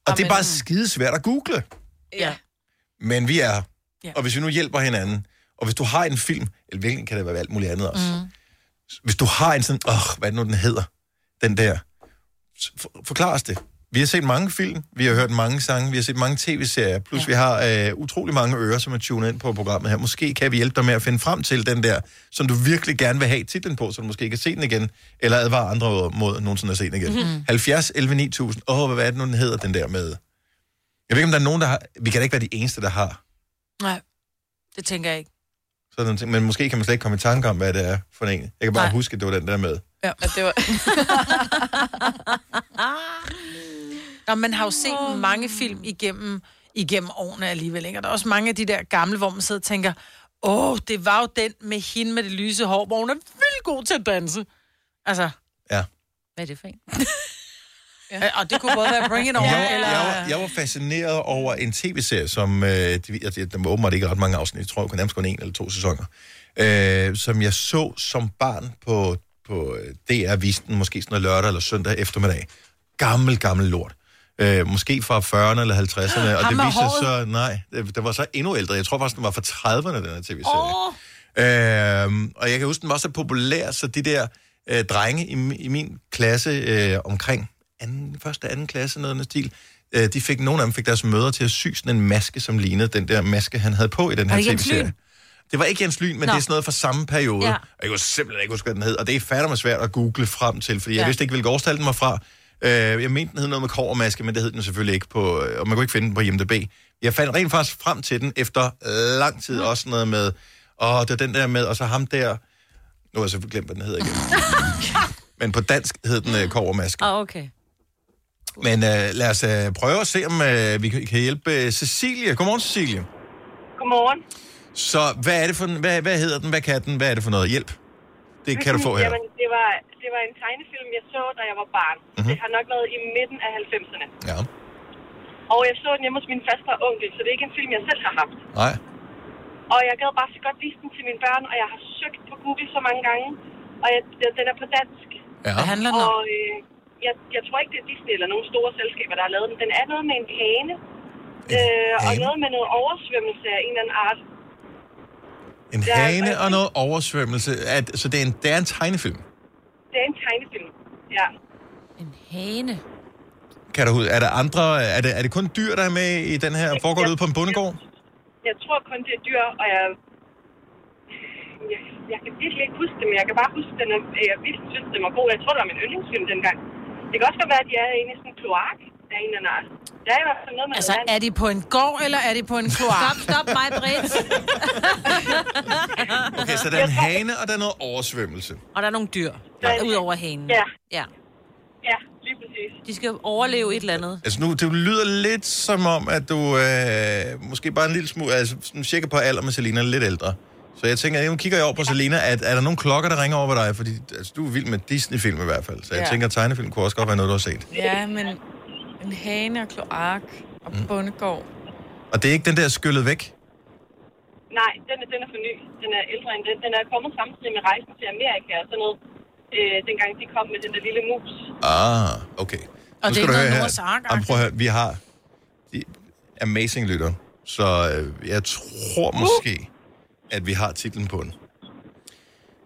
og det er bare skidesvært at google. Ja. Men vi er. Ja. Og hvis vi nu hjælper hinanden, og hvis du har en film, eller virkelig kan det være alt muligt andet også. Mm. Hvis du har en sådan, åh, hvad er det nu, den hedder? Den der. For, forklar os det. Vi har set mange film, vi har hørt mange sange, vi har set mange tv-serier, plus ja. vi har øh, utrolig mange ører, som er tunet ind på programmet her. Måske kan vi hjælpe dig med at finde frem til den der, som du virkelig gerne vil have titlen på, så du måske kan se den igen, eller advare andre mod nogensinde at se den igen. Mm-hmm. 70 11 9000. Åh, hvad er det nu, den hedder, den der med... Jeg ved ikke, om der er nogen, der har... Vi kan da ikke være de eneste, der har Nej, det tænker jeg ikke. sådan nogle ting. Men måske kan man slet ikke komme i tanke om, hvad det er for en. Jeg kan bare Nej. huske, at det var den der med. Ja. At det var... Nå, man har jo set oh. mange film igennem, igennem årene alligevel, ikke? Og der er også mange af de der gamle, hvor man sidder og tænker, åh, det var jo den med hende med det lyse hår, hvor hun er vildt god til at danse. Altså, Ja. Hvad er det for en? ja. og det kunne både være Bring It On, Jeg, eller... jeg, var, jeg var fascineret over en tv-serie, som... Øh, de, der var åbenbart ikke ret mange afsnit. Jeg tror, kun nærmest kun en eller to sæsoner. Øh, som jeg så som barn på, på øh, DR viste den måske sådan noget lørdag eller søndag eftermiddag. Gammel, gammel lort. Øh, måske fra 40'erne eller 50'erne. Og Ham det viste sig så... Nej, det, det var så endnu ældre. Jeg tror faktisk, den var fra 30'erne, den her tv-serie. Øhm, og jeg kan huske, den var så populær, så de der øh, drenge i, i min klasse øh, omkring anden, første, anden klasse, noget af den stil, øh, de fik, nogle af dem fik deres mødre til at sy sådan en maske, som lignede den der maske, han havde på i den Var her tv-serie. Det var ikke Jens Lyn, men Nå. det er sådan noget fra samme periode. Ja. Og jeg kunne simpelthen ikke huske, hvad den hed. Og det er fandme svært at google frem til, fordi ja. jeg vidste ikke, hvilken årstal den var fra. Øh, jeg mente, den hed noget med kovermaske, men det hed den selvfølgelig ikke på, øh, og man kunne ikke finde den på IMDb. Jeg fandt rent faktisk frem til den efter lang tid, også noget med, og det er den der med, og så ham der, nu har jeg selvfølgelig glemt, hvad den hedder igen. men på dansk hed den øh, kovermaske. Ah, okay. Men øh, lad os øh, prøve at se, om øh, vi kan hjælpe øh, Cecilie. Godmorgen, Cecilie. Godmorgen. Så hvad er det for, en- hvad, hvad hedder den, hvad kan den, hvad er det for noget hjælp? Det kan du få her. Jamen, det var, det var en tegnefilm, jeg så, da jeg var barn. Mhm. Mm-hmm. Det har nok været i midten af 90'erne. Ja. Og jeg så den hjemme hos min faste onkel, så det er ikke en film, jeg selv har haft. Nej. Og jeg gad bare så godt vise den til mine børn, og jeg har søgt på Google så mange gange. Og jeg, den er på dansk. Ja. Hvad handler den om? Og øh, jeg, jeg tror ikke, det er Disney eller nogle store selskaber, der har lavet den. Den er noget med en hane. Øh, og noget med noget oversvømmelse af en eller anden art. En Ja, hane og- og noget oversvømmelse. At, så det er, en, det er en tegnefilm. Det er en tegnefilm. Ja. En hane. Kan du, er der andre, er det, er det kun dyr, der er med i den her? Foregår det ude på en bondegård? Jeg tror kun, det er dyr, og jeg... Jeg, jeg kan virkelig ikke huske det, men jeg kan bare huske, den er, jeg virkelig synes, den var god. Jeg tror, det var min yndlingsfilm dengang. Det kan også godt være, at de er inde i sådan en kloak af en eller anden. Der er i hvert fald noget med Altså, er de på en gård, eller er de på en kloak? Stop, stop mig, Britt. Okay, så der er en hane, og der er noget oversvømmelse. Og der er nogle dyr, Der er- ud over hanen. Ja. ja. Ja, lige præcis. De skal overleve et eller andet. Altså nu, det lyder lidt som om, at du øh, måske bare en lille smule, altså sådan cirka på alder med Selina, lidt ældre. Så jeg tænker, nu kigger jeg over på Selina, at er der nogle klokker, der ringer over dig? Fordi altså, du er vild med Disney-film i hvert fald. Så jeg Ja. tænker, at tegnefilm kunne også godt være noget, du har set. Ja, men en hane og kloak og Mm. bondegård. Og det er ikke den der skyllet væk? Nej, den er, den er for ny. Den er ældre end den. Den er kommet samtidig med rejsen til Amerika og sådan noget. Øh, dengang de kom med den der lille mus. Ah, okay. Og Nu det er noget høre her. Noahs Ark, prøv at høre, vi har de amazing lytter, så øh, jeg tror måske, at vi har titlen på den.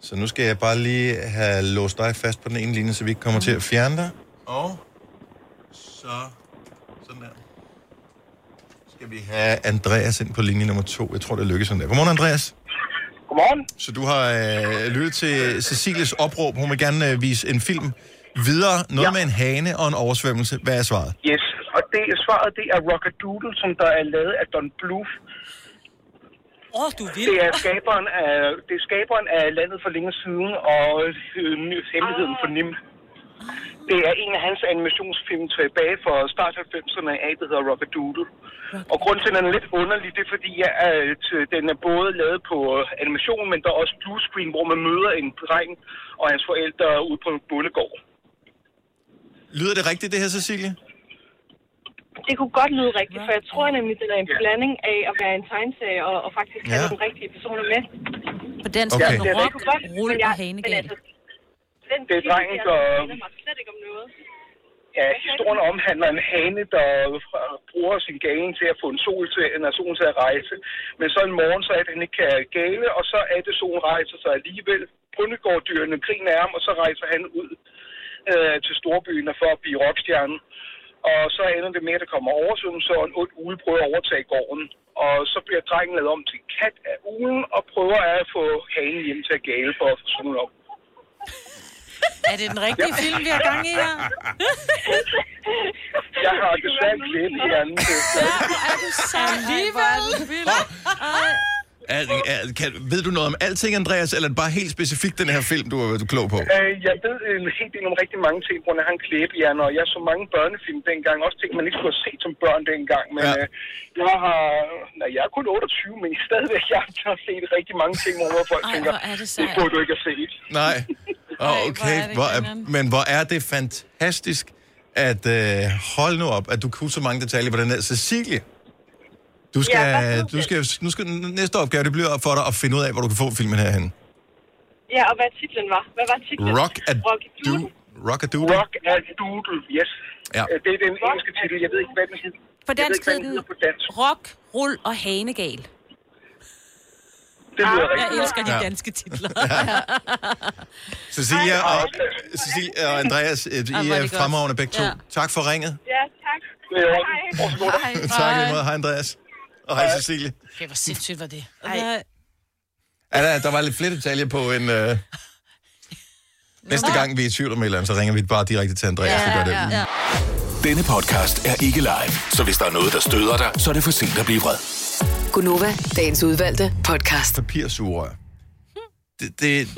Så nu skal jeg bare lige have låst dig fast på den ene linje, så vi ikke kommer til at fjerne dig. Og så sådan der. Skal vi have Andreas ind på linje nummer to. Jeg tror, det lykkes sådan der. Godmorgen, Andreas. Godmorgen. Så du har øh, lyttet til Cecilies opråb. Hun vil gerne øh, vise en film videre. Noget ja. med en hane og en oversvømmelse. Hvad er svaret? Yes, og det svaret, det er Rockadoodle, som der er lavet af Don Bluth. Åh, oh, du vil. Det er skaberen af, det er skaberen af landet for længe siden, og øh, ny- hemmeligheden for Nim. Det er en af hans animationsfilm tilbage fra start 90'erne af, der hedder Rockadoodle. Og grunden til, at den er lidt underlig, det er fordi, at den er både lavet på øh, animation, men der er også blue screen, hvor man møder en dreng og hans forældre ude på en bullegård. Lyder det rigtigt, det her, Cecilie? Det kunne godt lyde rigtigt, for jeg tror nemlig, det er en blanding af at være en tegneserie og, og faktisk have Ja. nogle rigtige personer med. På den skal okay. den det rock, jeg, og hanegal. altså, den Det er drengen, der, mig slet ikke om noget. Ja, historien omhandler en hane, der bruger sin gane til at få en sol til, en sol til at rejse. Men så en morgen, så er det, at han ikke kan gale, og så er det, solen rejser sig alligevel. Bundegårddyrene griner af ham, og så rejser han ud øh, til storbyen for at blive rockstjerne. Og så ender det med, at der kommer oversvømmelse, og en ond ugle prøver at overtage gården. Og så bliver drengen lavet om til kat af ulen, og prøver at få hanen hjem til at gale for at få solen op. Er det den rigtige film, vi har gang i her? Jeg har desværre glemt i anden. Er du så alligevel? Er, er, kan, ved du noget om alting, Andreas, eller er det bare helt specifikt den her film, du er, du er klog på? Øh, jeg ved en hel del om rigtig mange ting, på grund af han klæbehjerne, og jeg så mange børnefilm dengang, også ting, man ikke skulle have set som børn dengang, men Ja. ja. øh, jeg har, nej, jeg er kun 28, men stadigvæk, jeg har set rigtig mange ting, hvor folk Ej, tænker, hvor er det det sejt. burde du ikke have set. Nej. Oh, okay, er det hvor er, grineren. men hvor er det fantastisk, at øh, hold nu op, at du kunne så mange detaljer på den her. Cecilie, du skal, Ja, du skal, nu skal, næste opgave, det bliver for dig at finde ud af, hvor du kan få filmen herhen. Ja, og hvad titlen var? Hvad var titlen? Rock a Rock do, Rock a doodle. Rock a Doodle, yes. Ja. Øh, Det er den engelske titel, jeg ved ikke, hvad den hedder. På Jeg dansk hed den. Rock, Rull og Hanegal. Det lyder Jeg rigtig elsker de Ja. danske titler. Cecilia og, Cecilia og Andreas, øh, I hvor er fremragende begge to. Ja. Tak for ringet. Ja, tak. Også Hej. Tak lige måde. Hej, Andreas. Og hej, Cecilie. Okay, hvor sindssygt var det. Ej. Ja, der, der var lidt flere detaljer på en... Øh... Næste gang vi er i tvivl om et eller andet, så ringer vi bare direkte til Andreas. Ja, det gør det. ja. Denne podcast er ikke live, så hvis der er noget, der støder dig, så er det for sent at blive vred. Gunova, dagens udvalgte podcast. Papirsugerør. Det, det,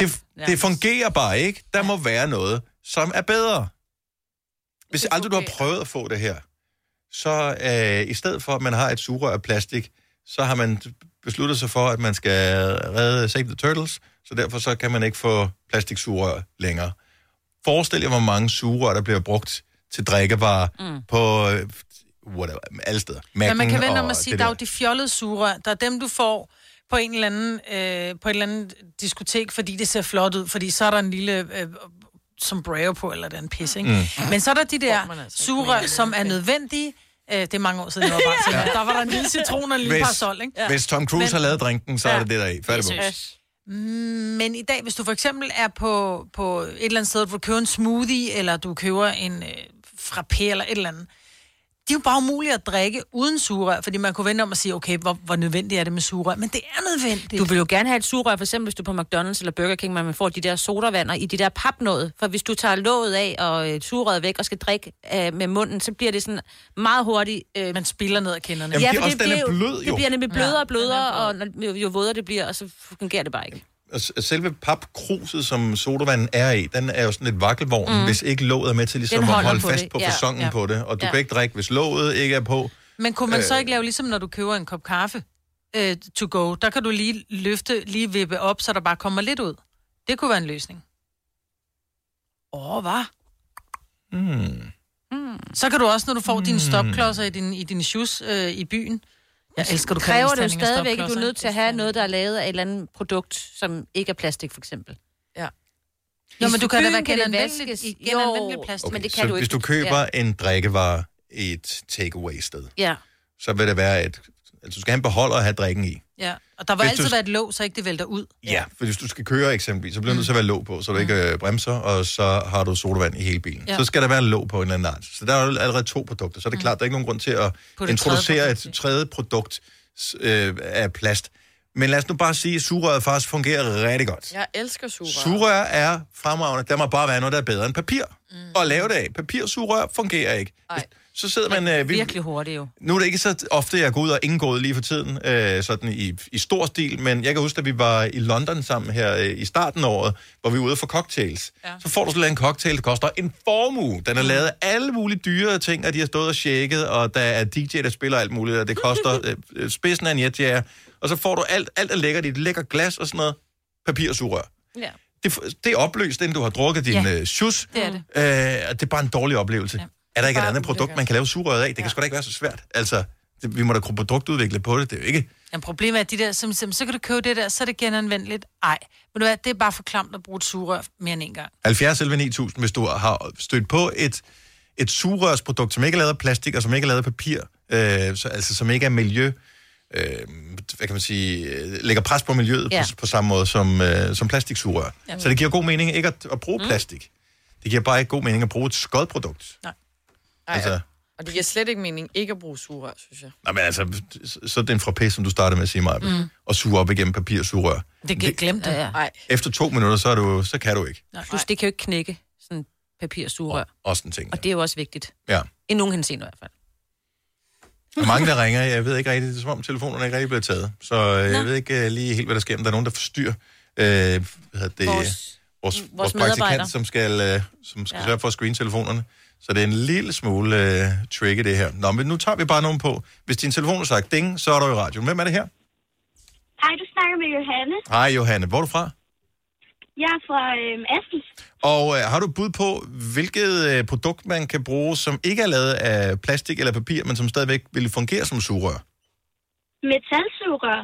det, det fungerer bare ikke. Der må være noget, som er bedre. Hvis aldrig du har prøvet at få det her, så øh, i stedet for, at man har et sugerør af plastik, så har man besluttet sig for, at man skal redde Save the Turtles, så derfor så kan man ikke få plastiksugerør længere. Forestil jer, hvor mange sugerør, der bliver brugt til drikkevarer mm. på øh, whatever, alle steder. Men man kan vente om at sige, det der er jo de fjollede sugerør. Der er dem, du får på en eller anden, øh, på et eller andet diskotek, fordi det ser flot ud, fordi så er der en lille øh, sombrero på, eller den pisse, ikke? Mm. Men så er der de der sugerør, som er nødvendige. Øh, det er mange år siden, jeg var bare til. Der var der en lille citron og en lille Hvis- parasol, ikke? Ja. Hvis Tom Cruise Men- har lavet drinken, så er det det der er i. Færdig på. Men i dag, hvis du for eksempel er på, på et eller andet sted, hvor du køber en smoothie, eller du køber en øh, frappé eller et eller andet, det er jo bare umuligt at drikke uden sugerør, fordi man kunne vente om at sige, okay, hvor, hvor nødvendigt er det med sugerør? Men det er nødvendigt. Du vil jo gerne have et sugerør, for eksempel hvis du er på McDonald's eller Burger King, man får de der sodavander i de der papnåde. For hvis du tager låget af og øh, sugerøret væk og skal drikke øh, med munden, så bliver det sådan meget hurtigt... Øh, man spiller ned af kinderne. Jamen, det er for også, den er bliver blød, jo. Det bliver nemlig blødere Ja, og blødere, og når, jo, jo vådere det bliver, og så fungerer det bare ikke. Selve papkruset, som sodavanden er i, den er jo sådan lidt vakkelvogn, Mm. mm. hvis ikke låget er med til ligesom at holde på fast det. på Ja, fasongen ja. på det. Og du Ja. kan ikke drikke, hvis låget ikke er på. Men kunne man så Øh. ikke lave ligesom, når du køber en kop kaffe øh, to go? Der kan du lige løfte, lige vippe op, så der bare kommer lidt ud. Det kunne være en løsning. Åh, oh, hvad? Hmm. Så kan du også, når du får dine stopklodser i din, i din shoes øh, i byen, Jeg elsker, du kan kræver det jo stadigvæk, at du er nødt til at have noget, der er lavet af et eller andet produkt, som ikke er plastik, for eksempel. Ja. Nå, men du kan da være genanvendeligt i genanvendeligt plastik. Okay, men det så kan du hvis ikke. du køber Ja. en drikkevare i et takeaway-sted, Ja. så vil det være et... Altså, du skal have en beholder at have drikken i. Ja, og der vil Hvis altid du- være et låg, så ikke det vælter ud. Ja, for hvis du skal køre eksempelvis, så bliver du nødt til at være låg på, så du ikke øh, bremser, og så har du sodavand i hele bilen. Ja. Så skal der være låg på en eller anden art. Så der er jo allerede to produkter. Så er det klart, der er ikke nogen grund til at introducere tredje et tredje produkt øh, af plast. Men lad os nu bare sige, at sugerøret faktisk fungerer rigtig godt. Jeg elsker sugerør. Sugerør er fremragende. Der må bare være noget, der er bedre end papir. Mm. Og lave det af. Papirsugerør fungerer ikke. Nej. Så sidder man... Øh, vi, Virkelig hurtigt jo. nu er det ikke så ofte, jeg går ud og indgået lige for tiden, øh, sådan i, i stor stil, men jeg kan huske, at vi var i London sammen her øh, i starten af året, hvor vi var ude for cocktails. Ja. Så får du sådan en cocktail, der koster en formue. Den er lavet af alle mulige dyre ting, og de har stået og shaket, og der er DJ, der spiller alt muligt, og det koster øh, spidsen af en jetjager. Og så får du alt, alt er lækkert i et lækker glas og sådan noget. Papirsugerør. Ja. Det, det er opløst, inden du har drukket din Ja, øh, shus. det er det. Øh, og det er bare en dårlig oplevelse. Ja. Er der ikke et andet produkt, man kan lave sugerøret af? Det kan sgu da ikke være så svært. Altså, det, vi må da kunne produktudvikle på det. Det er jo ikke... Ja, problemet er, at de der, som, som, så kan du købe det der, så er det genanvendeligt. Ej, men du hvad, det er bare for klamt at bruge et sugerør mere end en gang. 70 11 9000, hvis du har stødt på et, et sugerørsprodukt, som ikke er lavet af plastik, og som ikke er lavet af papir, øh, så, altså som ikke er miljø, øh, hvad kan man sige, øh, lægger pres på miljøet ja. Ja. på, på samme måde som, øh, som plastiksugerør. Ja. Så det giver god mening ikke at, at bruge mm. plastik. Det giver bare ikke god mening at bruge et skodprodukt. Nej. Ej, Altså- Og det giver slet ikke mening ikke at bruge sugerør, synes jeg. Nej, men altså, så- er den fra pæs, som du startede med at sige mig, mm. og suge op igennem papirsugerør. Det kan glemme det. Ja, ja. Nej. Efter to minutter, så, er du, så kan du ikke. Plus, det kan jo ikke knække sådan papirsugerør. Også en ting. Og det er jo også vigtigt. Ja. I nogen henseende i hvert fald. Der er mange, der ringer. Jeg ved ikke rigtigt, det er som om telefonerne ikke rigtig bliver taget. Så øh, jeg ved ikke uh, lige helt, hvad der sker. Men der er nogen, der forstyrrer øh, hvad hedder det, vores, vores, vores, vores praktikant, som skal, øh, som skal ja. Ja. sørge for at screene telefonerne. Så det er en lille smule øh, tricky, det her. Nå, men nu tager vi bare nogen på. Hvis din telefon er sagt ding, så er du i radioen. Hvem er det her? Hej, du snakker med Johanne. Hej, Johanne. Hvor er du fra? Jeg er fra øhm, Assens. Og øh, har du bud på, hvilket øh, produkt man kan bruge, som ikke er lavet af plastik eller papir, men som stadigvæk vil fungere som sugerør? Metalsugerør.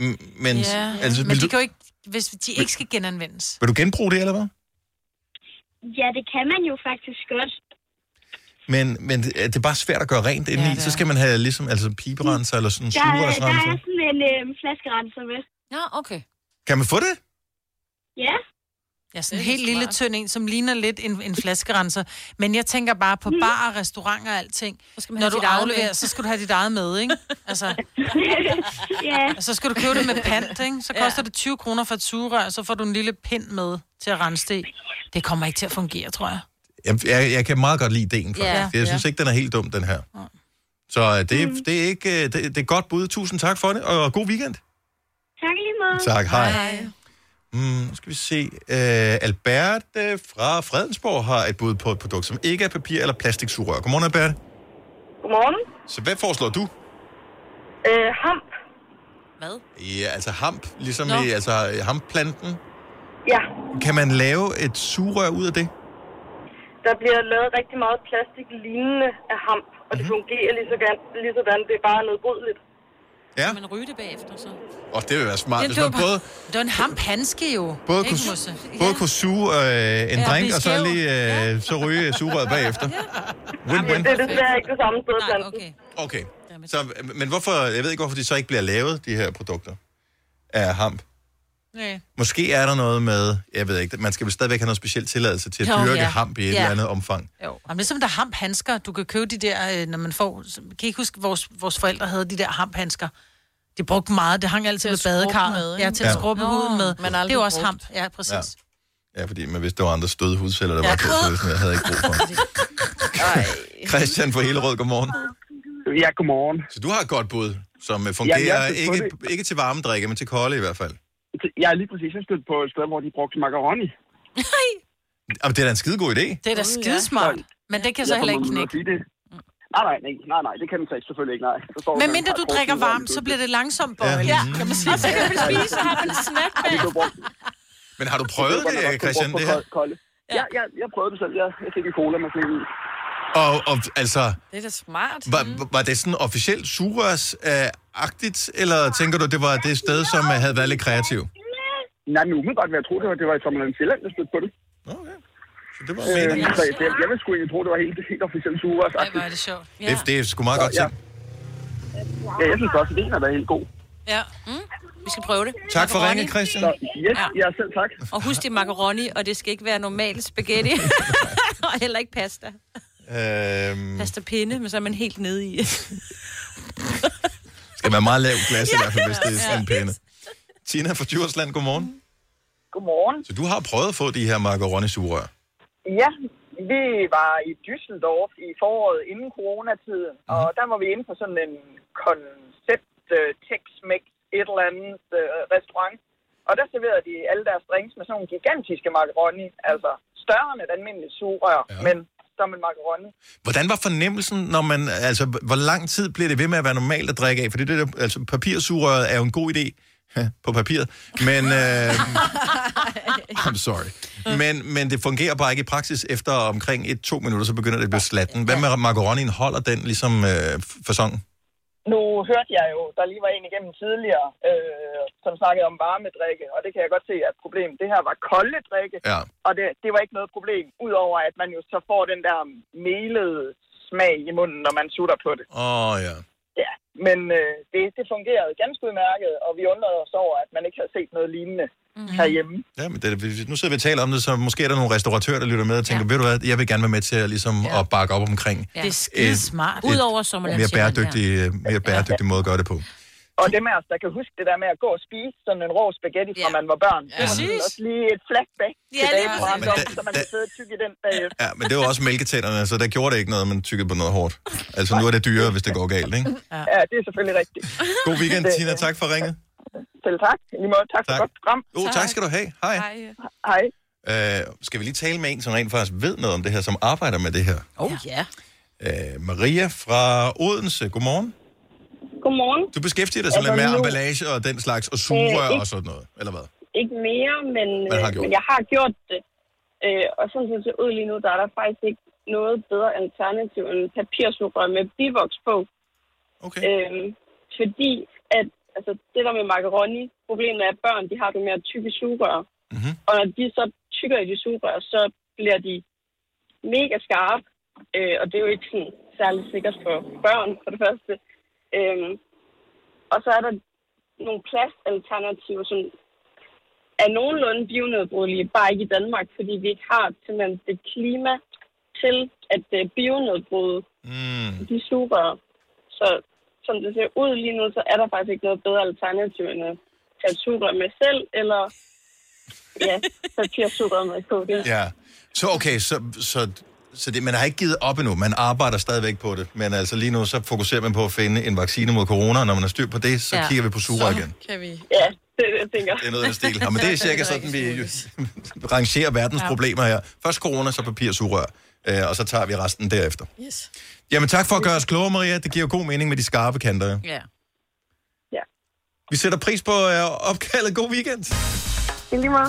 M- men, Ja, altså, men vil, de du, kan jo ikke, hvis de ikke skal genanvendes. vil du genbruge det, eller hvad? Ja, det kan man jo faktisk godt. Men, men det det er bare svært at gøre rent indeni. Ja, så skal man have ligesom altså piberenser eller sådan en Der, er- der er sådan en øhm, flaskerenser med. Ja, okay. Kan man få det? Ja. Ja, sådan en Det er helt lille tynd en, som ligner lidt en, en flaskerenser. Men jeg tænker bare på bar, restauranter og alting. Så skal man Når du afleverer, med. så skal du have dit eget med, ikke? Altså, ja. og så skal du købe det med pant, ikke? Så Ja. koster det 20 kroner for et sugerør, og så får du en lille pind med til at rense det. Det kommer ikke til at fungere, tror jeg. Jeg, jeg, jeg kan meget godt lide ideen, faktisk. Ja, Ja, jeg synes ikke, den er helt dum, den her. Så øh, det, mm. det, er ikke, øh, det, det er godt bud. Tusind tak for det, og god weekend. Tak lige måde. Tak, hej. hej. Mm, nu skal vi se. Uh, Albert uh, fra Fredensborg har et bud på et produkt, som ikke er papir eller plastiksugerør. Godmorgen, Albert. Godmorgen. Så hvad foreslår du? Øh, hamp. Hvad? Ja, altså hamp, ligesom Nå. i altså, hampplanten. Ja, Kan man lave et sugerør ud af det? der bliver lavet rigtig meget plastik lignende af hamp, og det fungerer lige, så gan- lige sådan. Det er bare nedbrydeligt. Ja. Kan man ryge det bagefter så? Og det vil være smart, Ja, hvis det var både, Det var en hamphandske jo. både, ikke, kunne, Musse? både kunne suge øh, en Ja, drink, og så lige øh, så ryge sugerøret bagefter. Win-win. Det er desværre ikke det samme sted, Nej, okay. Okay. Så, men hvorfor, jeg ved ikke, hvorfor de så ikke bliver lavet, de her produkter af hamp. Nej. Måske er der noget med, jeg ved ikke, man skal vel stadigvæk have noget specielt tilladelse til at Jo, dyrke ja. hamp i et Ja. eller andet omfang. Jo. Jamen, ligesom der er hamphandsker. Du kan købe de der, øh, når man får... Kan I ikke huske, vores, vores forældre havde de der hamphandsker? De brugte meget. Det hang altid Til ved at badekarret. med? Ja, til at Ja. skrubbe huden med. men Det er jo også brugt. hamp. Ja, præcis. Ja. Ja, fordi man vidste, der var andre støde hudceller, der Ja. var på, så det sådan, jeg havde ikke brug for. Christian fra Hele Rød, godmorgen. Ja, godmorgen. Så du har et godt bud, som øh, fungerer på ikke, ikke til varme drikke, men til kolde i hvert fald. Jeg er lige præcis stødt på et sted, hvor de brugte macaroni. Jamen, det er da en skide god idé. Det er da skidesmart. Men det kan så Jeg heller ikke knække. det. Nej, nej, nej, nej, nej, det kan den så selvfølgelig ikke, nej. Så står Men mindre du drikker varmt, så bliver det langsomt Ja. bøjligt. Ja. Kan man sige. Og så kan vi spise og have en snack Ja, brugt. Men har du prøvet det, Christian, det her? Ja, ja, jeg prøvede det selv. Jeg, jeg fik en cola med sådan en i. Og, og altså, Det er da smart. var, var det sådan officielt sugerørs-agtigt, eller tænker du, det var det sted, som øh, havde været lidt kreativ? Nej, men umiddelbart vil jeg tro, det var, det var i Sommerland Sjælland, der stødte på det. Så det var Øh, meningen. så jeg, jeg vil sgu egentlig tro, det var helt, helt officielt Ej, hvor er det sjovt. Det, det er sgu meget godt ja. ja, jeg synes også, at ideen er da helt god. Ja. Mm. Vi skal prøve det. Tak for ringet, Christian. Så, yes, ja. selv tak. Og husk det er macaroni, og det skal ikke være normal spaghetti. og heller ikke pasta. Øhm, Pasta pinde, men så er man helt nede i. skal være meget lav glas i hvert fald, hvis det er sådan en pæne. Tina fra Djursland, godmorgen. Godmorgen. Så du har prøvet at få de her macaroni-sugerør. Ja, vi var i Düsseldorf i foråret inden coronatiden, Mhm. og der var vi inde på sådan en koncept uh, Tex-Mex et eller andet uh, restaurant. Og der serverede de alle deres drinks med sådan nogle gigantiske macaroni, altså større end et almindeligt sugerør, ja. men som en macaroni. Hvordan var fornemmelsen, når man... Altså, hvor lang tid bliver det ved med at være normalt at drikke af? For det, der, altså, papirsugerøret er jo en god idé på papiret, men... Øh, I'm sorry. Men, men det fungerer bare ikke i praksis. Efter omkring et-to minutter, så begynder det at blive slatten. Hvad med macaronien? Holder den ligesom øh, fasongen? Nu hørte jeg jo, der lige var en igennem tidligere, øh, som snakkede om varmedrikke, og det kan jeg godt se er et problem. Det her var kolde drikke, Ja. og det, det var ikke noget problem, udover at man jo så får den der melede smag i munden, når man sutter på det. Åh, oh, ja. Ja, men øh, det, det fungerede ganske udmærket, og vi undrede os over, at man ikke havde set noget lignende mm. herhjemme. Ja, men det, nu sidder vi og taler om det, så måske er der nogle restauratører, der lytter med og tænker, ja. ved du hvad, jeg vil gerne være med til at, ligesom, ja. at bakke op omkring Ja. Det er skide smart. et Udover Sommerland mere bæredygtig, mere bæredygtig måde at gøre det på. Og dem af os, der kan huske det der med at gå og spise sådan en rå spaghetti, fra man var børn. Det var også lige et flashback Ja, præcis. barndommen, Men så man kan sidde tygge i den bagefter. Ja, men det var også mælketænderne, så der gjorde det ikke noget, man tykkede på noget hårdt. Altså, nu er det dyrere, hvis det går galt, ikke? Ja, det er selvfølgelig rigtigt. God weekend, Det- Tina. Tak for ringet. Selv tak. I lige måde. Tak for Tak. et godt program. Jo, tak skal du have. Hej. Hej. Øh, skal vi lige tale med en, som rent faktisk ved noget om det her, som arbejder med det her? Oh, ja. Øh, Maria fra Odense. Godmorgen. Godmorgen. Du beskæftiger dig simpelthen Altså, med nu- emballage og den slags, og sugerør ikke- og sådan noget, eller hvad? Ikke mere, men, har øh, gjort men jeg har gjort det. Øh, og sådan som det ser ud lige nu, der er der faktisk ikke noget bedre alternativ end papirsugerør med bivoks på. Okay. Øh, fordi at altså, det der med macaroni, problemet er, at børn de har det at tykke sugerør. Mm-hmm. Og når de så tykker i de sugerør, så bliver de mega skarpe. Øh, og det er jo ikke sådan særlig sikkert for børn, for det første. Øhm, og så er der nogle plastalternativer, som er nogenlunde bionedbrydelige, bare ikke i Danmark, fordi vi ikke har simpelthen det klima til at uh, bionedbryde mm. de sugerør. Så som det ser ud lige nu, så er der faktisk ikke noget bedre alternativ end at tage sugerør med selv, eller ja, papirsugerør med det. Ja. Så okay, så, så, så det, man har ikke givet op endnu. Man arbejder stadigvæk på det. Men altså lige nu, så fokuserer man på at finde en vaccine mod corona. og Når man har styr på det, så Ja. kigger vi på sugerør igen. Kan vi... Ja, det det, jeg tænker. Det er noget af stil. Ja, men det er cirka sådan, vi rangerer verdens Ja. problemer her. Først corona, så papirsugerør. Øh, og så tager vi resten derefter. Yes. Jamen tak for at gøre os klogere, Maria. Det giver jo god mening med de skarpe kanter. Ja. Vi sætter pris på øh, opkaldet. God weekend.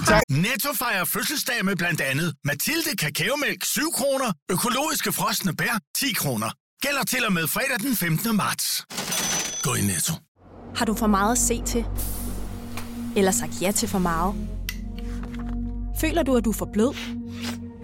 Tak. Netto fejrer fødselsdag med blandt andet Mathilde Kakaomælk 7 kroner, økologiske frosne bær 10 kroner. Gælder til og med fredag den 15. marts. Gå i Netto. Har du for meget at se til? Eller sagt ja til for meget? Føler du, at du er for blød?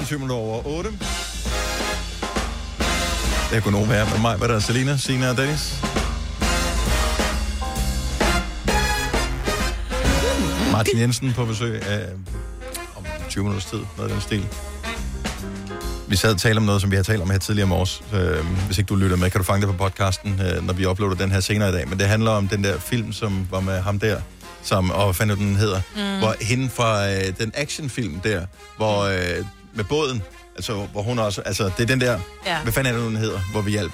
Morgen 20 minutter over 8. Det er Gunova her med mig, hvad der er Selina, Sina og Dennis. Martin Jensen på besøg af, om 20 minutters tid, noget af den stil. Vi sad og talte om noget, som vi har talt om her tidligere i morges. Øh, hvis ikke du lytter med, kan du fange det på podcasten, øh, når vi uploader den her senere i dag. Men det handler om den der film, som var med ham der, som, og hvad fanden den hedder, mm. hvor hende fra øh, den actionfilm der, hvor øh, med båden, altså hvor hun også, altså det er den der, Ja. hvad fanden er det, den hedder, hvor vi hjalp.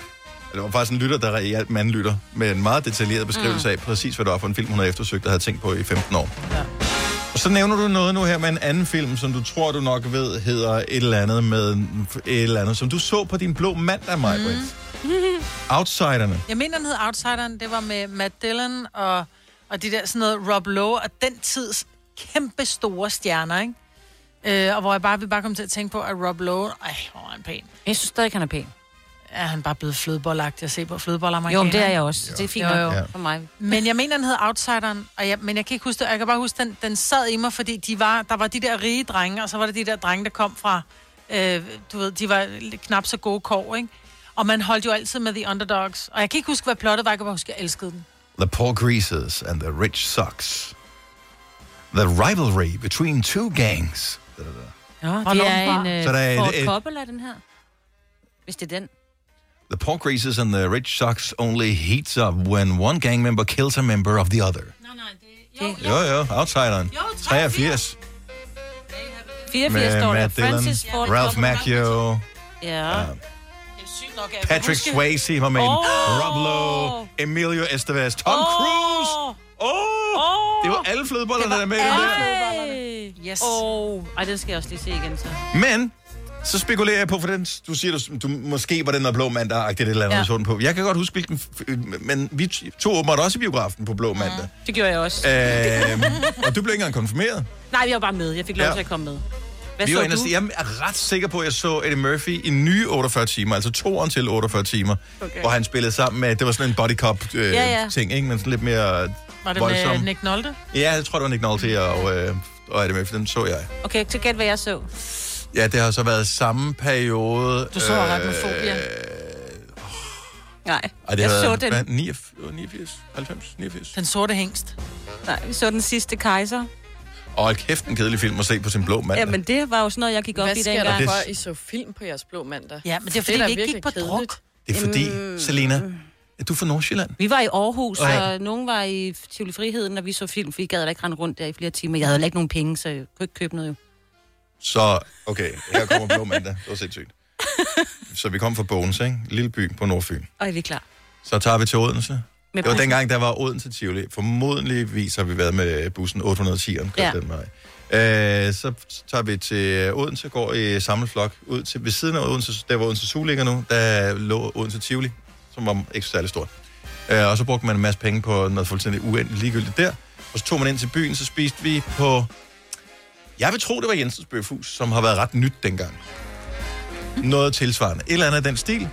Det var faktisk en lytter, der hjalp en anden lytter, med en meget detaljeret beskrivelse mm. af præcis, hvad det var for en film, hun havde eftersøgt og havde tænkt på i 15 år. Ja. Og så nævner du noget nu her med en anden film, som du tror, du nok ved, hedder et eller andet med et eller andet, som du så på din blå mandag, Maja. Mm. Outsiderne. Jeg mener, den hed Outsideren. Det var med Matt Dillon og, og de der sådan noget Rob Lowe og den tids kæmpe store stjerner, ikke? Øh, og hvor jeg bare vil bare komme til at tænke på, at Rob Lowe, ej, hvor er han pæn. Jeg synes stadig, han er pæn. Er han bare blevet flødebollagtig at se på flødeboller Jo, men det er jeg også. Det er fint jo, jo. Ja. for mig. Men jeg mener, den hed Outsideren, og jeg, men jeg kan ikke huske det. Jeg kan bare huske, den, den sad i mig, fordi de var, der var de der rige drenge, og så var der de der drenge, der kom fra, øh, du ved, de var lidt knap så gode kår, ikke? Og man holdt jo altid med The Underdogs. Og jeg kan ikke huske, hvad plottet var, jeg kan bare huske, at jeg elskede den. The Poor Greasers and the Rich Sox. The rivalry between two gangs. Ja, Hvornår det den er en øh, Så der er Ford et- et- Coppola, den her. Hvis det er den. The Poor Greasers and the Rich Sox only heats up when one gang member kills a member of the other. Det, Jo, jo, Outsideren. 83. 84 står der. Matt Dillon, Francis Ford Ralph. Macchio, Ja. Patrick Swayze var med oh. Rob Lowe, Emilio Estevez, Tom Åh. Cruise. Åh! Oh, det var alle flødebollerne, der er med i den Yes. Oh, ej, den skal jeg også lige se igen, så. Men så spekulerer jeg på, for den, du siger, du, du måske var den der blå mandag, det eller andet, Ja. ja. så den på. Jeg kan godt huske, hvilken, f- men vi to åbenbart også i biografen på blå mandag. Det gjorde jeg også. Øhm, og du blev ikke engang konfirmeret. Nej, jeg var bare med. Jeg fik lov Ja. til at komme med. Hvad Vi så var se- jeg er ret sikker på, at jeg så Eddie Murphy i nye 48 timer, altså toeren til 48 timer, Okay. okay. hvor han spillede sammen med, det var sådan en body cop øh, Ja, ja. ting, ikke? men sådan lidt mere Var det voldsom. med Nick Nolte? Ja, jeg tror, det var Nick Nolte og, øh, og Eddie Murphy, den så jeg. Okay, så gæt, hvad jeg så. Ja, det har så været samme periode. Du så øh, Arachnophobia. Nej, Ej, det jeg har så været, den. Hvad, 89, 89, 90, 89. Den sorte hængst. Nej, vi så den sidste kejser. Og hold kæft, en kedelig film at se på sin blå mand. Ja, men det var jo sådan noget, jeg gik op Hvad i sker dengang. der Og for, det- at I så film på jeres blå mandag? Ja, men det er fordi, da vi ikke gik på kedeligt. druk. Det er fordi, Selena, er du fra Nordsjælland? Vi var i Aarhus, Okay. og nogen var i Tivoli Friheden, og vi så film, for vi gad da ikke rende rundt der i flere timer. Jeg havde heller ikke nogen penge, så jeg kunne ikke købe noget. jo. Så, okay, her kommer blå mandag. Det var sindssygt. Så vi kom fra Bogens, ikke? Lille by på Nordfyn. Og er vi klar? Så tager vi til Odense. Med det var dengang, der var Odense Tivoli. Formodentligvis har vi været med bussen 810'eren, Ja. ja. den vej. Øh, så tager vi til Odense, går i samme flok ud til ved siden af Odense, der hvor Odense Zoo ligger nu, der lå Odense Tivoli, som var ikke særlig stort. Øh, og så brugte man en masse penge på noget fuldstændig uendeligt ligegyldigt der. Og så tog man ind til byen, så spiste vi på... Jeg vil tro, det var Jensens Bøfhus, som har været ret nyt dengang. Noget tilsvarende. Et eller andet af den stil.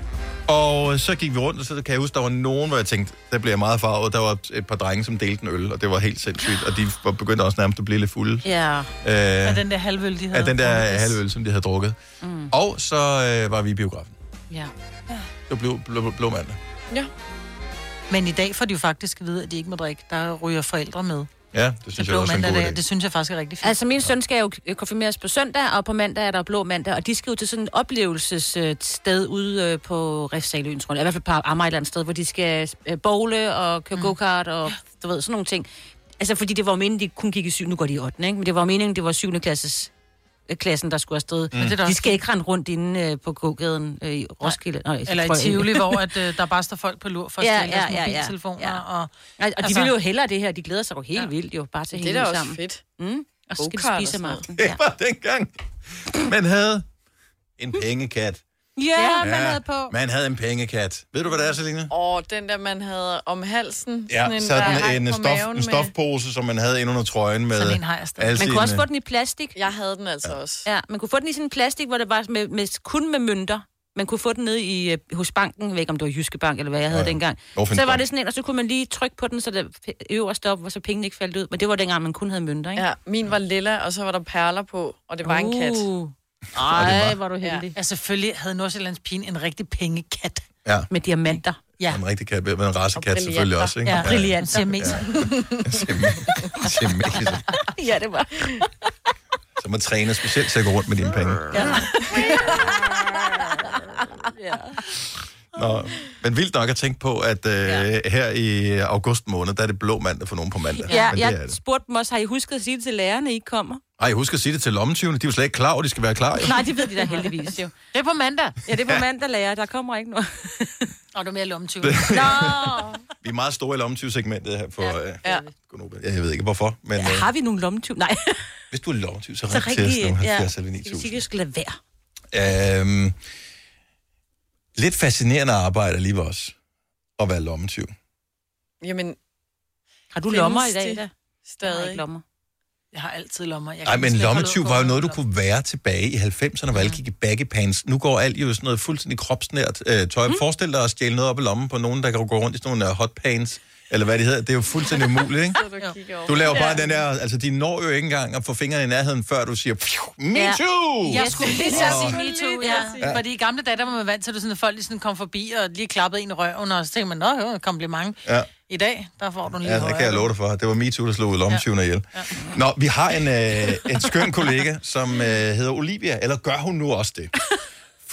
Og så gik vi rundt, og så kan jeg huske, der var nogen, hvor jeg tænkte, der bliver jeg meget farvet. Der var et par drenge, som delte en øl, og det var helt sindssygt. Og de var begyndt også nærmest at blive lidt fulde. Ja. Øh, Af den der halvøl, de havde. af den der halvøl, som de havde drukket. Mm. Og så øh, var vi i biografen. Ja. Det var blå, blå, blå mandag. Ja. Men i dag får de jo faktisk at vide, at de ikke må drikke. Der ryger forældre med. Ja, det synes jeg blå også er en god dag. idé. det synes jeg faktisk er rigtig fint. Altså, min søn skal jo konfirmeres på søndag, og på mandag er der blå mandag, og de skal jo til sådan et oplevelsessted ude øh, på Refsaløen, tror jeg. I hvert fald på Amager et eller andet sted, hvor de skal øh, bowle og køre mm. go-kart og du ved, sådan nogle ting. Altså, fordi det var meningen, de kun gik i syv, nu går de i 8. Ikke? Men det var meningen, det var 7. klasses klassen, der skulle afsted. Men det er De skal ikke rende rundt inde øh, på gågaden øh, i Roskilde. Nej, Eller i. Tivoli, hvor at, øh, der bare står folk på lur for at Ja, stjæle ja, deres ja, ja. mobiltelefoner. Ja. Og, Og, og de Altså- vil jo hellere det her. De glæder sig jo helt ja. vildt jo, bare til Det er hænge da ud også sammen. fedt. Mm. Og så skal de spise om aftenen. Det var dengang, man havde en pengekat. Ja, man havde på. Man havde en pengekat. Ved du, hvad det er, Selina? Og den der, man havde om halsen. Ja, en, sådan der hang en, på stof, en med- stofpose, som man havde inde under trøjen med Sådan en har jeg Man kunne også få den i plastik. Jeg havde den altså også. Ja, man kunne få den i sådan en plastik, hvor det var med, med, kun med mønter. Man kunne få den nede i, øh, hos banken, jeg ved ikke om det var Jyske Bank, eller hvad jeg havde Ja, ja. dengang. Så var det sådan en, og så kunne man lige trykke på den, så det øverst op, og så pengene ikke faldt ud. Men det var dengang, man kun havde mønter, ikke? Ja, min var lilla, og så var der perler på, og det var en kat. Ej, var du heldig. Ja, selvfølgelig havde Nordsjællands Pine en rigtig pengekat. Ja. Med diamanter. Ja. En rigtig kat, med en racekat selvfølgelig også, ikke? Ja, brilliant. Siamese. Siamese. ja, det var. Så man træner specielt til at gå rundt med dine penge. Ja. Nå, men vildt nok at tænke på, at øh, her i august måned, der er det blå mandag for nogen på mandag. Ja, men det er jeg det. spurgte dem også, har I husket at sige det til lærerne, I ikke kommer? Ej, husk at sige det til lommetyvene. De er jo slet ikke klar at de skal være klar. Jo. Nej, det ved de da heldigvis jo. Det er på mandag. Ja, det er på mandag, lærer. Der kommer ikke noget. Og du er mere lommetyv. Nå! Vi er meget store i lommetyvsegmentet her for ja. Øh, Ja. Ja, jeg ved ikke hvorfor, men øh, Har vi nogle lommetyv? Nej. hvis du er lommetyv, så Så ring til os rigtig, nu, ja. 70 eller Jeg vil 9000. sige, at jeg skal lade være. Øhm, lidt fascinerende arbejde alligevel også, at være lommetyv. Jamen, Har du lommer i dag, da? Stadig. Jeg har ikke lommer. Jeg har altid lommer. Jeg Nej, men lommetyv var jo noget, du kunne være tilbage i 90'erne, hvor alle gik i baggy pants. Nu går alt jo sådan noget fuldstændig kropsnært øh, tøj. Mm. Forestil dig at stjæle noget op i lommen på nogen, der kan gå rundt i sådan nogle øh, hot pants, eller hvad det hedder. Det er jo fuldstændig umuligt, ikke? Du laver bare den der, altså de når jo ikke engang at få fingrene i nærheden, før du siger, "Phew, me Ja. too! Jeg skulle lige sige me too, ja. Ja. Fordi i gamle dage, der var man vant til, at du sådan, at folk lige sådan kom forbi og lige klappede en i røven, og så tænkte man, nå jo, kompliment. Ja. I dag, der får du en lige Ja, det kan jeg love dig for. Det var MeToo, der slog lommetyvene ihjel. Nå, vi har en, øh, en skøn kollega, som øh, hedder Olivia, eller gør hun nu også det?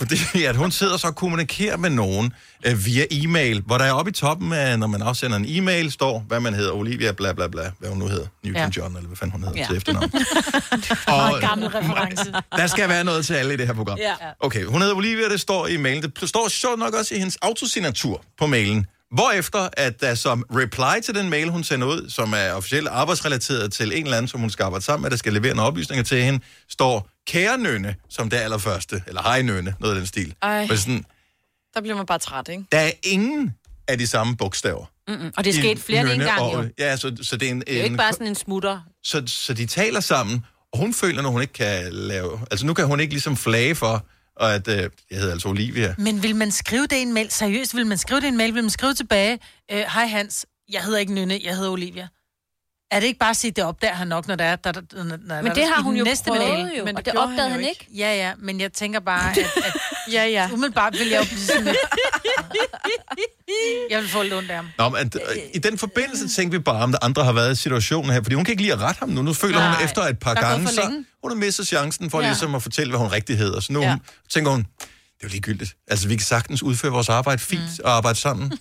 Fordi at hun sidder så og kommunikerer med nogen øh, via e-mail, hvor der er oppe i toppen, af, når man afsender en e-mail, står, hvad man hedder, Olivia, bla bla bla, hvad hun nu hedder, Newton Ja. John, eller hvad fanden hun hedder Ja. til efternavn. Meget gammel reference. Der skal være noget til alle i det her program. Ja. Okay, hun hedder Olivia, det står i mailen. Det står sjovt nok også i hendes autosignatur på mailen. Hvorefter, at der som reply til den mail, hun sender ud, som er officielt arbejdsrelateret til en eller anden, som hun skal arbejde sammen med, der skal levere nogle oplysninger til hende, står kære nønne, som det allerførste. Eller hej nønne, noget af den stil. Ej. Men sådan, Der bliver man bare træt, ikke? der er ingen af de samme bogstaver. Mm-mm. Og det er sket flere end en gang, og- jo. Ja, så, så det er en... Det er jo en ikke bare sådan en smutter. så, så de taler sammen, og hun føler, når hun ikke kan lave... Altså nu kan hun ikke ligesom flage for, og at... Øh, jeg hedder altså Olivia. Men vil man skrive det i en mail? Seriøst, vil man skrive det i en mail? Vil man skrive tilbage? øh, Hej Hans, jeg hedder ikke Nynne, jeg hedder Olivia. Er det ikke bare at sige, det opdager han nok, når der er... Der, der, når, når, Men det har hun jo prøvet jo, og det gjorde opdagede han ikke. Ja, ja, men jeg tænker bare, at, at ja, ja. umiddelbart vil jeg jo blive sådan lidt... Jeg vil få lidt ondt af ham. Nå, men øh, i den forbindelse tænkte vi bare, om der andre har været i situationen her, fordi hun kan ikke lide at rette ham nu. Nu føler Nej, hun efter et par der gange, så hun har mistet chancen for Ja. ligesom at fortælle, hvad hun rigtig hedder. Så nu Ja. ja. tænker hun, det er jo ligegyldigt. Altså, vi kan sagtens udføre vores arbejde fint mm. og arbejde sammen.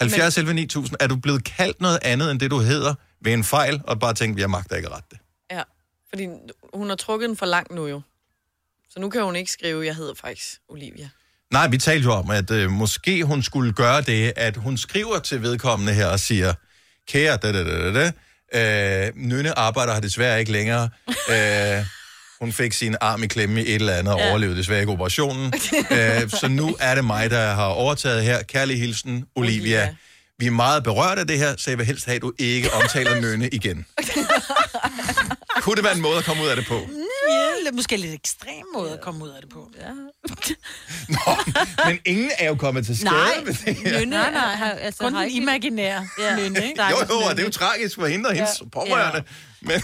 70 11 9000. Er du blevet kaldt noget andet end det, du hedder ved en fejl, og bare tænkt, jeg magter ikke rette det? Ja, fordi hun har trukket den for langt nu jo. Så nu kan hun ikke skrive, jeg hedder faktisk Olivia. Nej, vi talte jo om, at øh, måske hun skulle gøre det, at hun skriver til vedkommende her og siger, kære, da, da, da, da, da, øh, Nynne arbejder her desværre ikke længere. øh, hun fik sin arm i klemme i et eller andet og Ja. overlevede desværre ikke operationen. øh, så nu er det mig, der har overtaget her. Kærlig hilsen, Olivia. Olivia. Vi er meget berørt af det her, så jeg vil helst have, at du ikke omtaler Nynne igen. Kunne det være en måde at komme ud af det på? Ja, lidt- måske lidt ekstrem måde at komme ud af det på. Ja. Men ingen er jo kommet til skade Nej, med det her. Nynne nej, nej, har, altså, kun har den imaginære ja. nynne, ikke? Jo, jo, og det er jo tragisk for hende og hendes Ja. ja. pårørende. Men,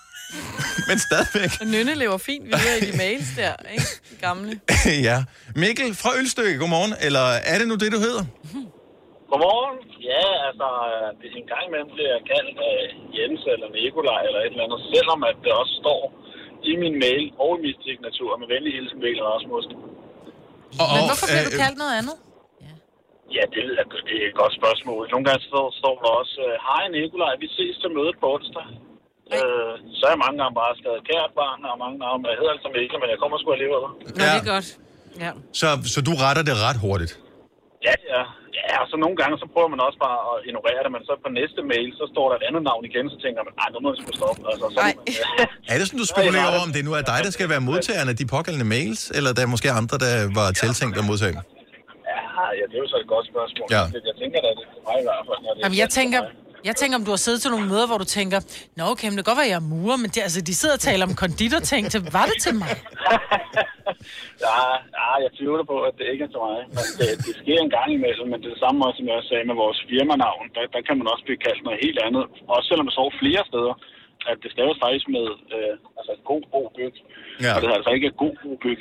men stadigvæk. Og Nynne lever fint videre i de mails der, ikke? De gamle. ja. Mikkel fra Ølstykke, godmorgen. Eller er det nu det, du hedder? Godmorgen. Ja, altså, øh, hvis en gang imellem bliver jeg kaldt af Jens eller Nikolaj eller et eller andet, selvom at det også står i min mail og i min signatur med venlig hilsen, Mikkel Rasmussen. Og, Men hvorfor bliver du kaldt noget andet? Ja, det, det er et godt spørgsmål. Nogle gange står, står der også, øh, hej Nikolaj, vi ses til mødet på onsdag. Øh, så er jeg mange gange bare skrevet kært barn, og mange gange, jeg hedder altså Mikkel, men jeg kommer sgu alligevel. Nå, det er godt. Ja. Så, så du retter det ret hurtigt? Ja, ja. Ja, og så nogle gange, så prøver man også bare at ignorere det, men så på næste mail, så står der et andet navn igen, så tænker man, nej, nu må jeg sgu stoppe. Altså, så, Er det sådan, du spekulerer over, om det nu er dig, der skal være modtageren af de pågældende mails, eller der er måske andre, der var tiltænkt at modtage dem? ja, ja, det er jo så et godt spørgsmål. Ja. Jeg tænker da, det er mig i hvert fald. Når det Jamen, jeg tænker, jeg tænker, om du har siddet til nogle møder, hvor du tænker, Nå, okay, men det kan godt være, jeg er murer, men de, altså, de sidder og taler om konditorting. Til, var det til mig? Ja, ja, jeg tvivler på, at det ikke er til mig. Men det, det sker en gang imellem, men det er det samme også, som jeg også sagde med vores firmanavn. Der, der kan man også blive kaldt noget helt andet. Også selvom det står flere steder, at det staves faktisk med øh, altså god, god byg. Ja. Og det er altså ikke god, god byg.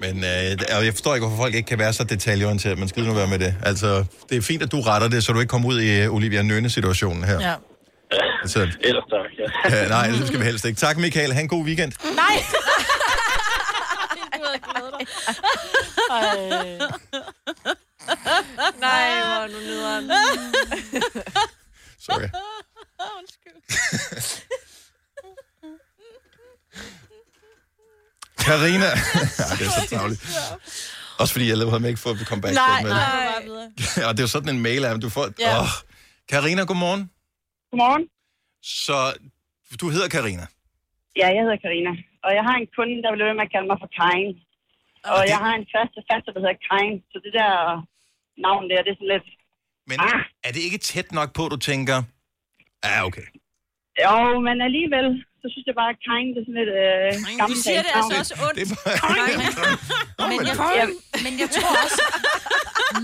Men øh, jeg forstår ikke, hvorfor folk ikke kan være så detaljeorienteret. Man skal nu være med det. Altså, det er fint, at du retter det, så du ikke kommer ud i uh, Olivia Nøne-situationen her. Ja. Altså, Ellers tak, ja. ja, nej, det skal vi helst ikke. Tak, Michael. Ha' en god weekend. Nej! Nej, hvor er du nederen. Sorry. Karina. ja, det er så travligt. Også fordi jeg lavede ham ikke for at komme back Nej, med nej, det. Og det er jo sådan en mail af, du får... Ja. Åh. Karina, godmorgen. Godmorgen. Så du hedder Karina. Ja, jeg hedder Karina. Og jeg har en kunde, der vil ved med at kalde mig for Karin. Og jeg har en faste faster, der hedder Karin. Så det der navn der, det er sådan lidt... Men ah. er det ikke tæt nok på, du tænker... Ja, okay. Jo, men alligevel, så synes jeg bare, at Karin, det er sådan lidt øh, gammeldags Du siger det altså også ondt. Det er bare... Men jeg, Ja. men jeg tror også,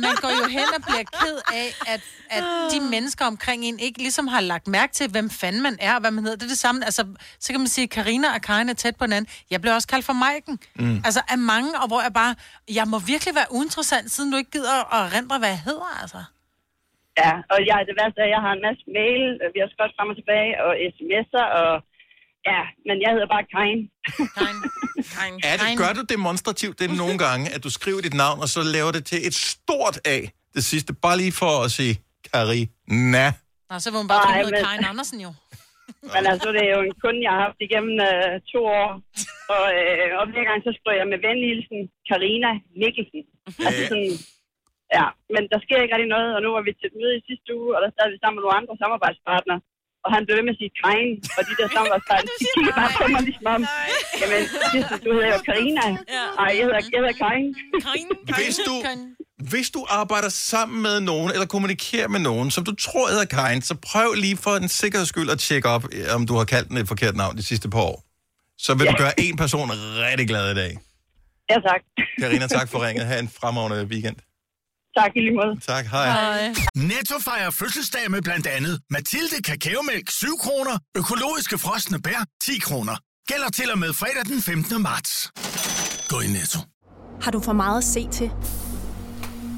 man går jo hen og bliver ked af, at, at de mennesker omkring en ikke ligesom har lagt mærke til, hvem fanden man er, og hvad man hedder. Det er det samme. Altså, så kan man sige, at Karina og Karin er tæt på hinanden. Jeg blev også kaldt for Maiken. Mm. Altså, af mange, og hvor jeg bare, jeg må virkelig være uinteressant, siden du ikke gider at rendre, hvad jeg hedder, altså. Ja, og jeg, det værste er, at jeg har en masse mail, og vi har skrevet frem og tilbage, og sms'er, og ja, men jeg hedder bare Karin. Er det, gør du demonstrativt det nogle gange, at du skriver dit navn, og så laver det til et stort A, det sidste, bare lige for at sige Karina. Nå, så var hun bare tro, men- Karin Andersen jo. Men altså, det er jo en kunde, jeg har haft igennem øh, to år, og, øh, og hver gang så skriver jeg med venlig hilsen Karina Mikkelsen. Altså sådan, ja, men der sker ikke rigtig noget, og nu var vi til et møde i sidste uge, og der sad vi sammen med nogle andre samarbejdspartnere, og han blev ved med at sige Karin, og de der samarbejdspartnere, de kigger bare på mig ligesom om, jamen, Jesus, du hedder jo Karina. Nej, jeg hedder, jeg hedder Karin. Hvis du, hvis du arbejder sammen med nogen, eller kommunikerer med nogen, som du tror hedder Karin, så prøv lige for en sikkerheds skyld at tjekke op, eh, om du har kaldt den et forkert navn de sidste par år. Så vil ja. du gøre en person rigtig glad i dag. Ja, tak. Karina, tak for ringet. Ha' en fremragende weekend. Tak i lige måde. Tak, hej. Netto fejrer fødselsdag med blandt andet Mathilde Kakaomælk 7 kroner, økologiske frosne bær 10 kroner. Gælder til og med fredag den 15. marts. Gå i Netto. Har du for meget at se til?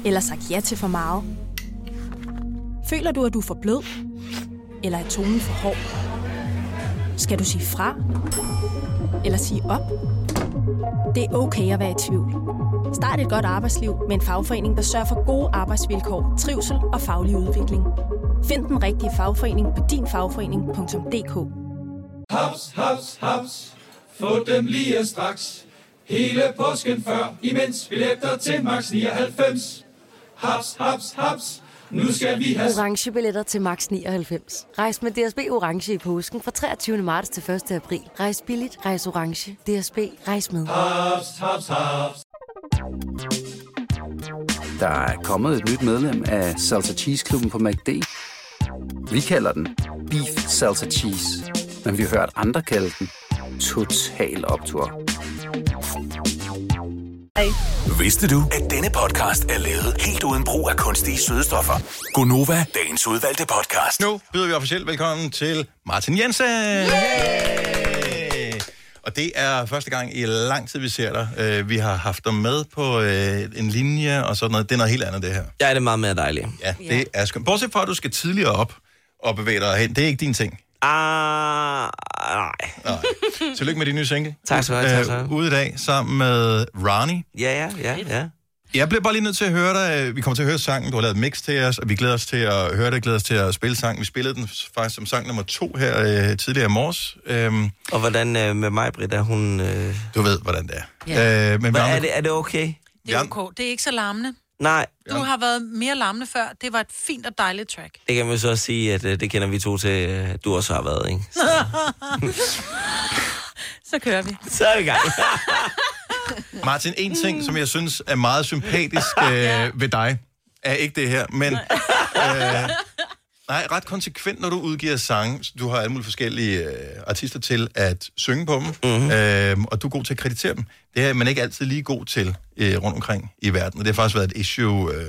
Eller sagt ja til for meget? Føler du, at du er for blød? Eller er tonen for hård? Skal du sige fra? Eller sige op? Det er okay at være i tvivl. Start et godt arbejdsliv med en fagforening, der sørger for gode arbejdsvilkår, trivsel og faglig udvikling. Find den rigtige fagforening på dinfagforening.dk. Haps, haps, haps. Få dem lige straks. Hele påsken før, imens billetter til max 99. Haps, haps, haps. Nu skal vi have... Orange billetter til max 99. Rejs med DSB Orange i påsken fra 23. marts til 1. april. Rejs billigt, rejs orange. DSB, rejs med. Haps, haps, haps. Der er kommet et nyt medlem af Salsa Cheese Klubben på MACD. Vi kalder den Beef Salsa Cheese, men vi har hørt andre kalde den Total Optor. Vidste du, at denne podcast er lavet helt uden brug af kunstige sødestoffer? Gonova, dagens udvalgte podcast. Nu byder vi officielt velkommen til Martin Jensen. Yay! Og det er første gang i lang tid, vi ser dig. Øh, Vi har haft dig med på øh, en linje og sådan noget. Det er noget helt andet, det her. Ja, det er meget mere dejligt. Ja, det er skønt. Bortset fra, at du skal tidligere op og bevæge dig hen. Det er ikke din ting. Ah, nej. nej. Tillykke med din nye single. Tak skal du have, tak skal du have. Ude i dag sammen med Ronnie. Ja, ja, ja, ja. Jeg bliver bare lige nødt til at høre dig. Vi kommer til at høre sangen. Du har lavet et mix til os, og vi glæder os til at høre det. glæder os til at spille sangen. Vi spillede den faktisk som sang nummer to her øh, tidligere i morges. Øhm, Og hvordan øh, med mig, Britt, er hun... Øh... du ved, hvordan det er. Ja. Øh, men andre- er, det, er det okay? Det er ok. Det er ikke så larmende. Nej, Du har været mere larmende før. Det var et fint og dejligt track. det kan man så også sige, at øh, det kender vi to til, øh, at du også har været, ikke? Så kører vi. Så er vi i gang. Martin, en ting, som jeg synes er meget sympatisk øh, ved dig, er ikke det her, men... Øh, nej, ret konsekvent, når du udgiver sange. Du har alle mulige forskellige øh, artister til at synge på dem, mm-hmm. øh, og du er god til at kreditere dem. Det er man ikke altid lige god til øh, rundt omkring i verden, og det har faktisk været et issue øh,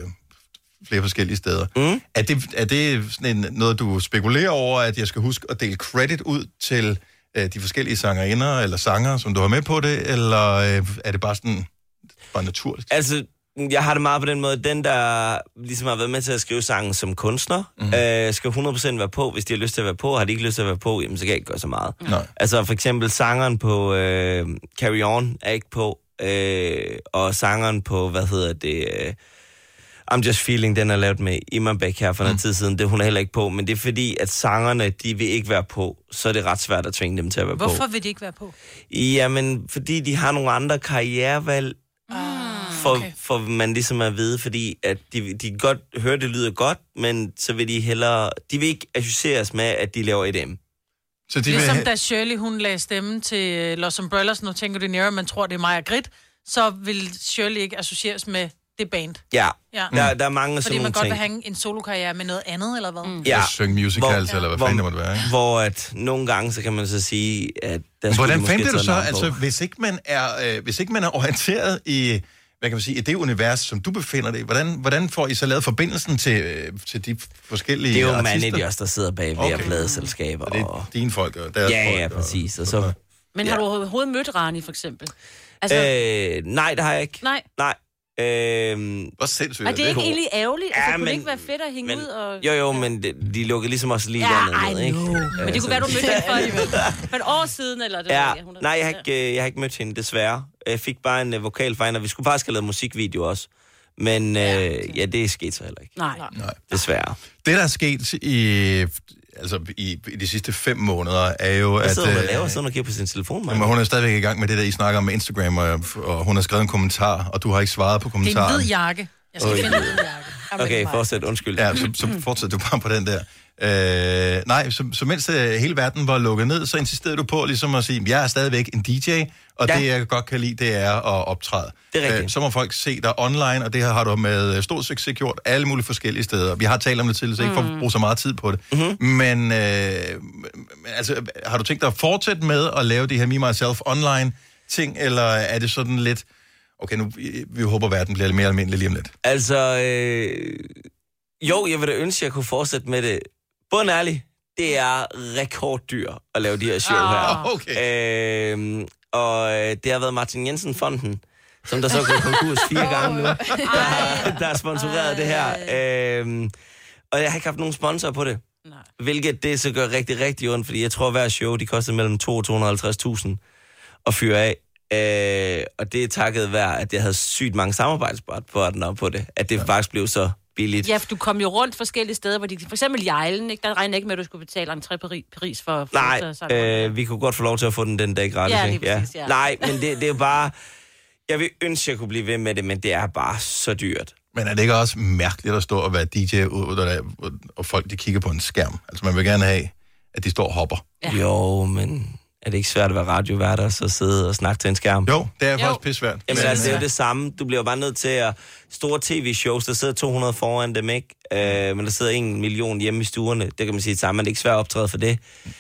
flere forskellige steder. Mm. Er det, er det sådan en, noget, du spekulerer over, at jeg skal huske at dele credit ud til øh, de forskellige sangerinder eller sanger, som du har med på det, eller øh, er det bare sådan, bare naturligt? Altså, jeg har det meget på den måde, den der ligesom har været med til at skrive sangen som kunstner, Mhm. mm. øh, skal 100% være på. Hvis de har lyst til at være på, har de ikke lyst til at være på, jamen så kan jeg ikke gøre så meget. Nej. Altså for eksempel sangeren på øh, Carry On er ikke på, øh, og sangeren på, hvad hedder det... Øh, I'm Just Feeling, den er lavet med Iman Bæk her for mm. noget tid siden, det er hun er heller ikke på, men det er fordi, at sangerne, de vil ikke være på, så er det ret svært at tvinge dem til at være Hvorfor på. vil de ikke være på? Jamen, fordi de har nogle andre karrierevalg, for, okay. for man ligesom at vide, fordi at de, de kan godt høre, det lyder godt, men så vil de hellere, de vil ikke associeres med, at de laver EDM. Så De ligesom da Shirley, hun lagde stemme til øh, Los Umbrellas, nu tænker du nære, man tror, det er Maja Grit, så vil Shirley ikke associeres med det band. Ja, Ja. Der, der er mange af Fordi sådan man nogle godt ting. vil have en solokarriere med noget andet, eller hvad? Mm. Ja. Synge musicals, eller hvad fanden det måtte være, ikke? Hvor at nogle gange, så kan man så sige, at... Der Hvordan fandt det du så, altså hvis ikke man er, øh, hvis ikke man er orienteret i, hvad kan man sige, i det univers, som du befinder dig i, hvordan, hvordan får I så lavet forbindelsen til, øh, til de forskellige Det er jo artister? managers, der sidder bag ved Okay. pladeselskaber. Og det er dine folk og deres ja, folk. Ja, og- præcis. Og så, Men har du overhovedet mødt Rani, for eksempel? Altså, øh, nej, det har jeg ikke. nej. Nej. Øh, Hvor sindssygt Er det ikke egentlig ærgerligt? Altså, Ja, kunne det men- ikke være fedt at hænge men- ud og... Jo, jo, men det, de lukkede ligesom også lige Ja, I ned, ikke? know. Men det kunne være, du mødte hende for, for et år siden, eller det Ja, ved jeg, hun er- nej, jeg har, ikke, øh, jeg har ikke mødt hende, desværre. Jeg fik bare en uh, vokal fra hende, og vi skulle faktisk have lavet musikvideo også. Men øh, ja, det er sket så heller ikke. Nej. Nej. Desværre. Det, der er sket i, altså, i, i de sidste fem måneder, er jo, Hvad at... sidder hun og øh, laver? Sidder hun og kigger på sin telefon, Jamen, Maja? hun er stadigvæk i gang med det der, I snakker om med Instagram, og, og hun har skrevet en kommentar, og du har ikke svaret på Det er en kommentaren. hvid jakke. Jeg skal finde en hvid jakke. Okay, fortsæt. Undskyld. Ja, så, så fortsætter du bare på den der. Øh, nej, så, så mens øh, hele verden var lukket ned, så insisterede du på ligesom at sige, jeg er stadigvæk en DJ, og ja. Det jeg godt kan lide, det er at optræde. Det er rigtigt. Øh, så må folk se dig online, og det har du med øh, stor succes gjort alle mulige forskellige steder. Vi har talt om det tidligere, så ikke for at bruge så meget tid på det. Mhm. Mm-hmm. Men, øh, altså, har du tænkt dig at fortsætte med at lave de her Me, Myself online ting, eller er det sådan lidt, okay, nu, vi, vi håber, verden bliver lidt mere almindelig lige om lidt? Altså, øh, jo, jeg vil da ønske, at jeg kunne fortsætte med det. Bund ærlig, det er rekorddyr at lave de her show her. Ah, okay. Øh, og øh, det har været Martin Jensen-fonden, som der så er gået konkurs fire gange nu, der, har- der har sponsoreret det her. Øh, og jeg har ikke haft nogen sponsor på det. Nej. Hvilket det så gør rigtig, rigtig ondt, fordi jeg tror, at hver show, de koster mellem 2 og 250.000 at fyre af. Øh, og det er takket være, at jeg havde sygt mange samarbejdspartnere på det, at det ja. faktisk blev så billigt. Ja, for du kom jo rundt forskellige steder, hvor de, for eksempel Jejlen, ikke? der regner ikke med, at du skulle betale Ri- Paris for... for Nej, øh, vi kunne godt få lov til at få den den dag gratis. Ja, lige ikke? præcis, ja. Nej, men det, det er jo bare... Jeg vil ønske, at jeg kunne blive ved med det, men det er bare så dyrt. Men er det ikke også mærkeligt at stå og være DJ, ud, og, og folk de kigger på en skærm? Altså man vil gerne have, at de står og hopper. Ja. Jo, men er det ikke svært at være radiovært og så sidde og snakke til en skærm? Jo, det er faktisk pissvært. Jamen altså, det er jo det samme. Du bliver jo bare nødt til at... Store tv-shows, der sidder 200 foran dem, ikke? Øh, men der sidder en million hjemme i stuerne. Det kan man sige sammen, men det er ikke svært at optræde for det.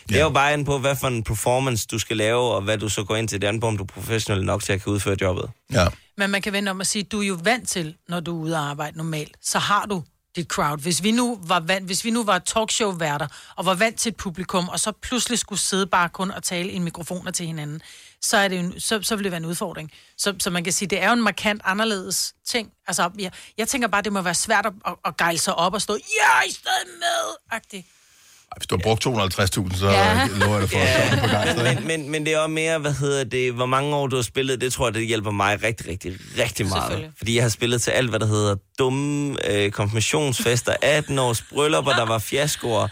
Det er jo bare an på, hvad for en performance du skal lave, og hvad du så går ind til. Det på, om du er professionel nok til at kunne udføre jobbet. Ja. Men man kan vende om at sige, du er jo vant til, når du er ude at arbejde normalt, så har du dit crowd. Hvis vi nu var vant, hvis vi nu var talkshow-værter, og var vant til et publikum, og så pludselig skulle sidde bare kun og tale i mikrofoner til hinanden, så, er det en- så, så vil det være en udfordring. Så, så man kan sige, det er jo en markant anderledes ting. Altså, jeg, jeg tænker bare, det må være svært at, at, at gejle sig op og stå, ja, I stedet med, agtigt. Hvis du har brugt 250.000, så Ja. ja. lover jeg dig for på gang. men, men, men det er også mere, hvad hedder det, hvor mange år du har spillet, det tror jeg, det hjælper mig rigtig, rigtig, rigtig meget. Fordi jeg har spillet til alt, hvad der hedder dumme øh, konfirmationsfester, 18-års bryllupper, der var fiaskoer,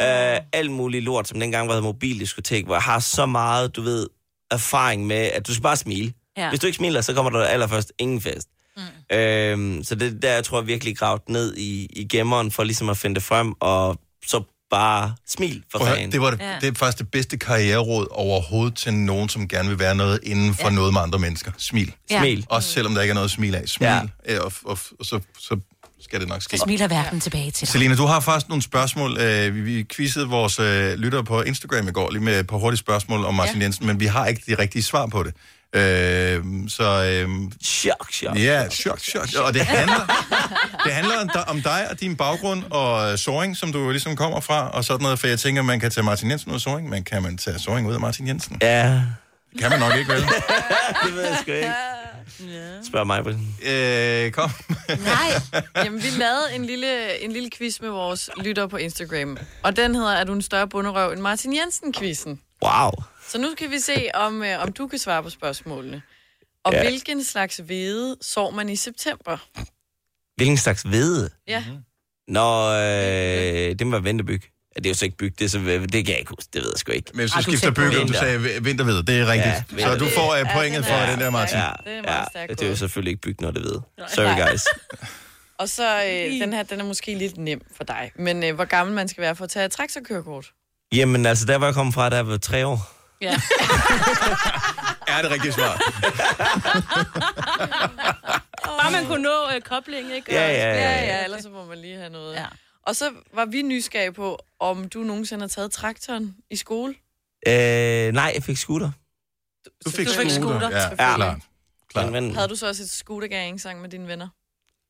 øh, alt muligt lort, som dengang var mobildiskotek, hvor jeg har så meget, du ved, erfaring med, at du skal bare smile. Ja. Hvis du ikke smiler, så kommer der allerførst ingen fest. Mm. Øhm, så det er der, jeg tror jeg virkelig gravet ned i, i gemmeren, for ligesom at finde det frem, og så bare smil for fanden. det var det, det er faktisk det bedste karriereråd overhovedet til nogen, som gerne vil være noget inden for ja. noget med andre mennesker. Smil. Ja. Smil. Også selvom der ikke er noget at smile af. Smil, Ja. ja. og, og, og så, så skal det nok ske. Så smiler verden tilbage til dig. Selina, du har faktisk nogle spørgsmål. Øh, vi- Vi quizzede vores øh, lyttere på Instagram i går, lige med et par hurtige spørgsmål om Martin ja. Jensen, men vi har ikke de rigtige svar på det. Øh, så... Øh, chok, chok. Ja, chok, chok. Og det handler, det handler om, dig- og din baggrund og Soring, som du ligesom kommer fra, og sådan noget, for jeg tænker, man kan tage Martin Jensen ud af Soring, men kan man tage Soring ud af Martin Jensen? Ja. Kan man nok ikke, vel? det ved jeg sgu ikke. Spørg mig. Øh, kom. Nej. Jamen, vi lavede en lille, en lille quiz med vores lytter på Instagram. Og den hedder, er du en større bunderøv end Martin Jensen-quizzen? Wow. Så nu skal vi se, om, øh, om du kan svare på spørgsmålene. Og Ja. ja. hvilken slags hvede sår man i september? Hvilken slags hvede? Ja. Nå, øh, det må være ventebyg. Ja, det er jo så ikke byg, det, er så, det kan jeg ikke huske, det ved jeg sgu ikke. Men hvis du skifter bøger, du sagde vinterved, det er rigtigt. Ja, så du får uh, pointet for den der, Martin. Ja, Det er ja, meget det er jo selvfølgelig ikke byg, når det ved. Sorry, guys. Og så, øh, den her, den er måske lidt nem for dig. Men øh, hvor gammel man skal være for at tage et traktorkørekort? Jamen, altså, der var jeg kommet fra, der var tre år. Ja. Er det rigtigt svar? Bare man kunne nå øh, kobling, ikke? Ja, ja, ja, ja, ja. ja, ellers så må man lige have noget. Ja. Og så var vi nysgerrige på, om du nogensinde har taget traktoren i skole. Øh, nej, jeg fik scooter. Du fik Du fik scooter. scooter, Ja, selvfølgelig. klart. klart. Men, Havde du så også et scootergæring sammen med dine venner?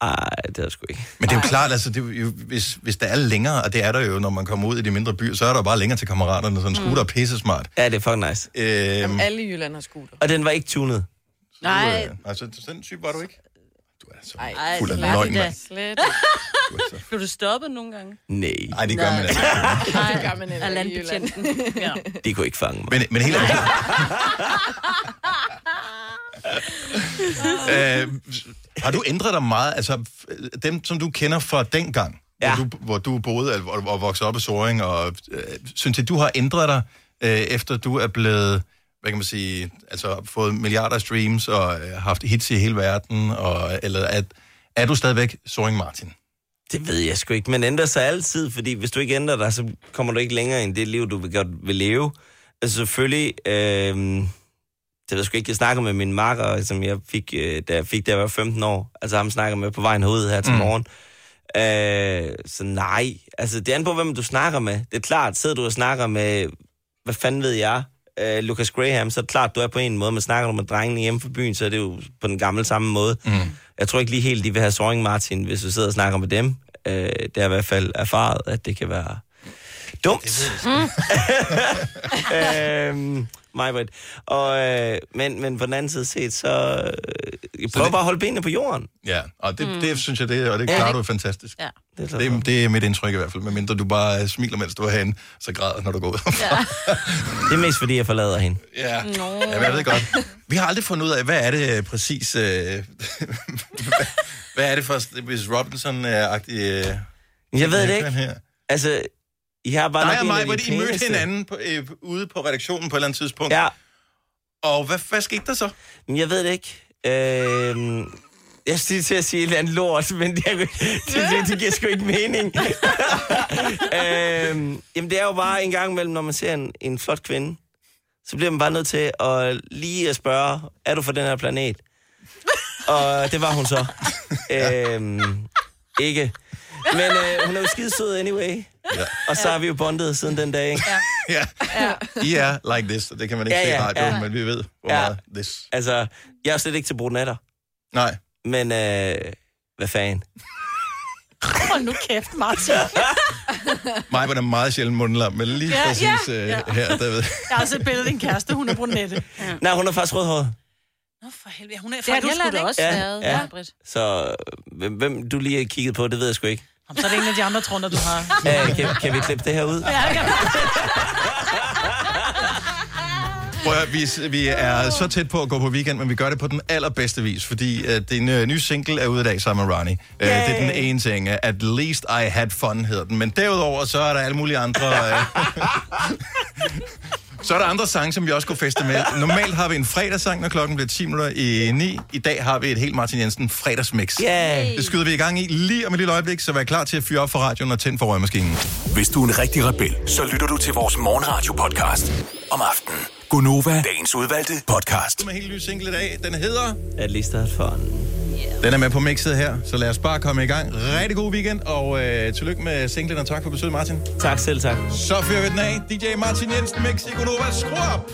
Ej, det er sgu ikke. Men det er jo klart, altså, det er jo, hvis, hvis der er længere, og det er der jo, når man kommer ud i de mindre byer, så er der bare længere til kammeraterne, så en scooter er pisse smart. Ja, det er fucking nice. Øhm, Alle i Jylland har scooter. Og den var ikke tunet. Nej. øh, altså, sådan type var du ikke? Ej, Ej, Fuld af løgn, ikke. mand. Slet Blev du stoppet nogle gange? Nej, Nej, det gør man altså. Nej, det gør man ikke landbetjenten. Ja. de kunne ikke fange mig. Men, men helt ærligt. øh, har du ændret dig meget? Altså, dem, som du kender fra dengang, ja. hvor, du, hvor du boede og, og voksede op i Soring, og øh, synes jeg, du har ændret dig, øh, efter du er blevet, hvad kan man sige, altså fået milliarder af streams og øh, haft hits i hele verden, og, eller er, er du stadigvæk Soring Martin? Det ved jeg sgu ikke, men ændrer sig altid, fordi hvis du ikke ændrer dig, så kommer du ikke længere ind i det liv, du vil, godt vil leve. Altså selvfølgelig, øh, det ved jeg sgu ikke, jeg snakker med min makker, som jeg fik, øh, da jeg fik, da jeg var 15 år. Altså ham snakker med på vejen herud her til Mm. morgen. Øh, så nej, altså det er an på, hvem du snakker med. Det er klart, sidder du og snakker med, hvad fanden ved jeg, øh, Lucas Graham, så er det klart, du er på en måde, men snakker du med drengene hjemme fra byen, så er det jo på den gamle samme måde. Mm. Jeg tror ikke lige helt, de vil have Soaring Martin, hvis du sidder og snakker med dem. Øh, det er i hvert fald erfaret, at det kan være dumt. øhm, mig, Britt. Og, øh, men, men på den anden side set, så... Øh, jeg prøver det- bare at holde benene på jorden. Ja, og det, Mm. mm. det synes jeg, det, og det Ja, klarer det- du fantastisk. Ja. Det er, Det, det er mit indtryk i hvert fald, medmindre du bare smiler, mens du er herinde, så græder, når du går ud. Ja. det er mest fordi, jeg forlader hende. Ja. Ja, men jeg ved godt. Vi har aldrig fundet ud af, hvad er det øh, præcis... Øh, hvad, hvad er det for Miss Robinson-agtige... Øh, Jeg ved det øh, ikke. Her? Altså, Har bare Dig og mig, de hvor I mødte hinanden på, øh, ude på redaktionen på et eller andet tidspunkt. Ja. Og hvad, hvad skete der så? Jeg ved det ikke. Øh, jeg skulle til at sige et eller andet lort, men det, det, det, det giver sgu ikke mening. øh, jamen, det er jo bare en gang imellem, når man ser en, en flot kvinde, så bliver man bare nødt til at lige at spørge, er du fra den her planet? Og det var hun så. øh, ikke. Men øh, hun er jo skide sød anyway. Ja. Og så har vi jo bondet siden den dag, ikke? ja. I er like this, og det kan man ikke Ja, se i ja, radioen, ja. men vi ved, hvor Ja. meget this. Altså, jeg er slet ikke til brunetter. Nej. Men, øh, hvad fanden? Hold nu kæft, Martin. Mig var der meget sjældent mundlam, men lige Ja, præcis ja, øh, ja. her, der ved Jeg har også et billede af din kæreste, hun er brunette. Ja. Nej, hun er faktisk rødhåret. Nå, for helvede. Hun er Det fra har du Irland, sgu da ikke? også Ja, været, ja. ja. Så hvem, hvem du lige har kigget på, det ved jeg sgu ikke. Jamen, Så er det en af de andre trunder, du har. Ja, kan, kan vi klippe det her ud? Ja, kan Prøv at, vi, vi er så tæt på at gå på weekend, men vi gør det på den allerbedste vis, fordi uh, din uh, nye single er ude i dag sammen med Ronnie. Uh, det er den ene ting. Uh, At least I had fun hedder den. Men derudover, så er der alle mulige andre... Uh, så er der andre sange, som vi også kunne feste med. Normalt har vi en fredagssang, når klokken bliver 10 minutter i 9. I dag har vi et helt Martin Jensen fredagsmix. Yeah. Det skyder vi i gang i lige om et lille øjeblik, så vær klar til at fyre op for radioen og tænde for røgmaskinen. Hvis du er en rigtig rebel, så lytter du til vores morgenradio-podcast om aftenen. Gunova, dagens udvalgte podcast. Med helt ny single i dag. Den hedder... At least I had fun. Den er med på mixet her, så lad os bare komme i gang. Rigtig god weekend, og øh, tillykke med singlen, og tak for besøget, Martin. Tak selv, tak. Så fyrer vi den af. DJ Martin Jensen, Mix i Gunova. Skru op!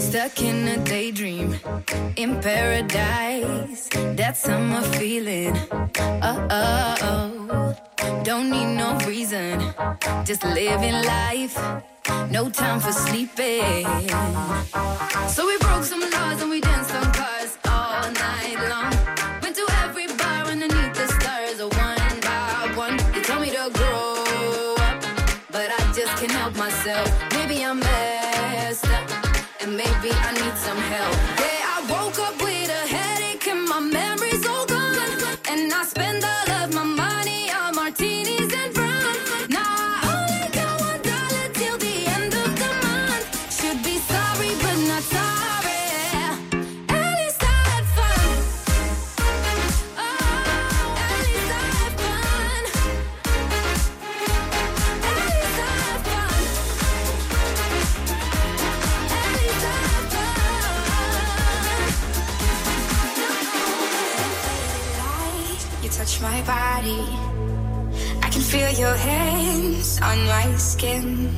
Stuck in a daydream in paradise. That summer feeling. Oh, oh, oh. Don't need no reason. Just living life. No time for sleeping. So we broke some laws and we danced on cars all night long. Body. I can feel your hands on my skin.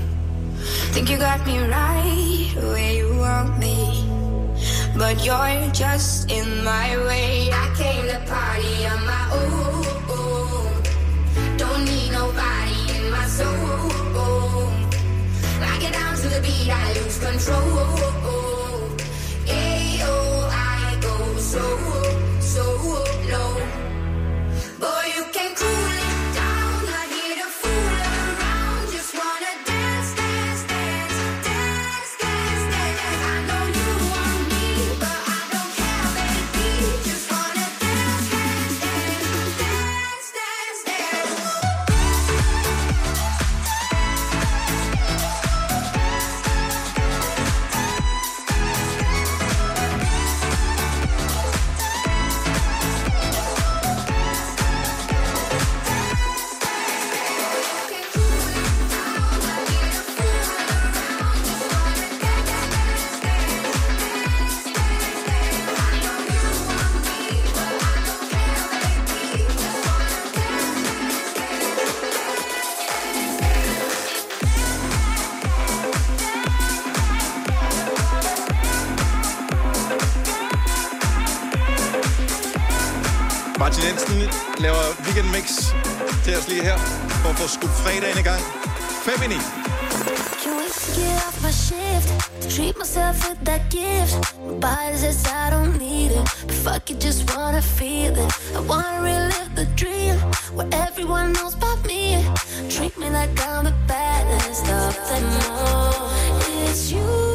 Think you got me right where you want me. But you're just in my way. I came to party on my own. Don't need nobody in my soul. I get down to the beat, I lose control. Ayo, I go so cool os lige her, for at få skudt fredagen i gang. 5 i 9. Can't wait to get off my shift. Treat myself with that gift. My body says I don't need it. But fuck it, just wanna feel it. I wanna relive the dream. Where everyone knows about me. Treat me like I'm the baddest of them all. It's you.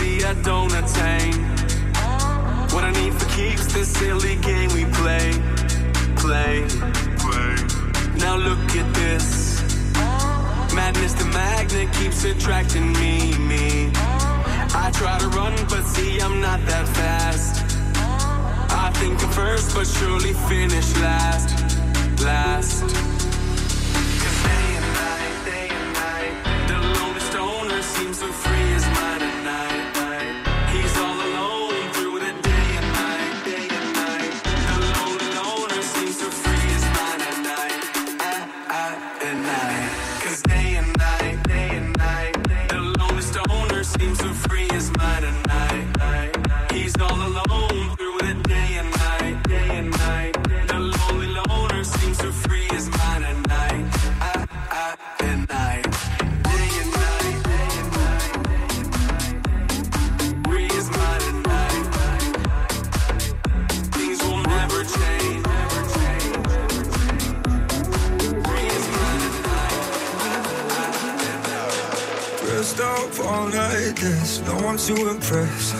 See I don't attain. What I need for keeps this silly game we play, play, play. Now look at this. Madness, the magnet keeps attracting me, me. I try to run, but see I'm not that fast. I think I'm first, but surely finish last, last. Want to impress.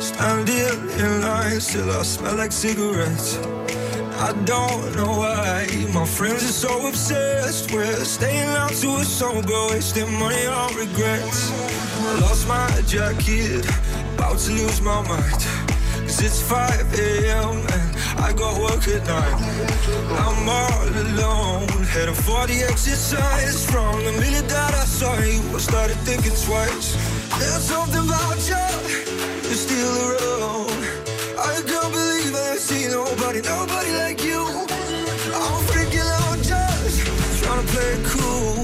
Standing in line, still I smell like cigarettes. I don't know why my friends are so obsessed with staying out to a sober, wasting money on regrets. Lost my jacket, about to lose my mind. Cause it's 5 a.m. and I got work at night. I'm all alone, heading for the exercise. From the minute that I saw you, I started thinking twice. There's something about you, you're still around. I can't believe I've seen nobody, nobody like you. I'm freaking out just trying to play it cool.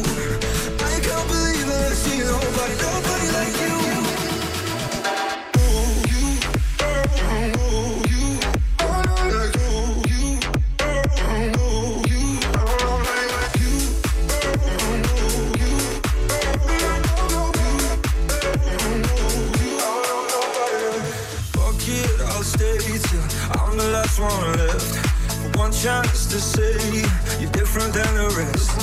I can't believe I've seen nobody, nobody like you. The one left. One chance to say you're different than the rest.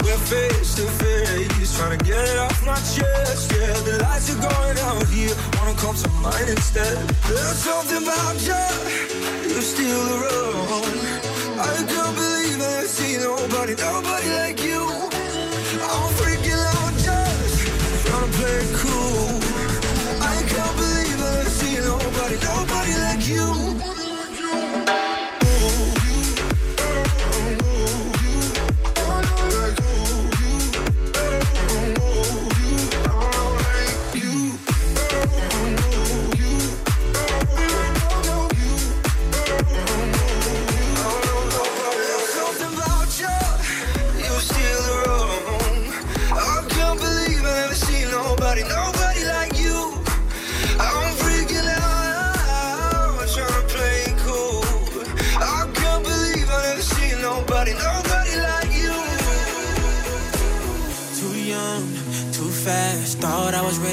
We're face to face, trying to get it off my chest. Yeah, the lights are going out here, wanna come to mine instead. There's something about you, you're still around. I can't believe I've seen nobody, nobody like you. I'm freaking out just trying to play it cool. I can't believe I've seen nobody, nobody like you.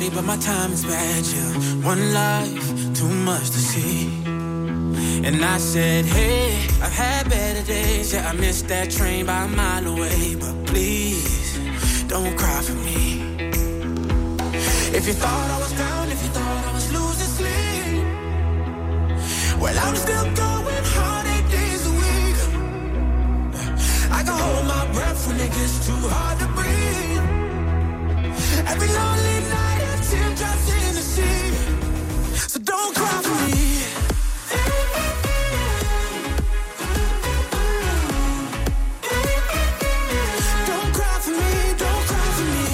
Ready, but my time is bad. Yeah, one life, too much to see. And I said, Hey, I've had better days. Yeah, I missed that train by a mile away. But please, don't cry for me. If you thought I was down, if you thought I was losing sleep, well, I'm still going hard eight days a week. I can hold my breath when it gets too hard to breathe. Every lonely night, a teardrops in the sea. So don't cry for me. Don't cry for me, don't cry for me.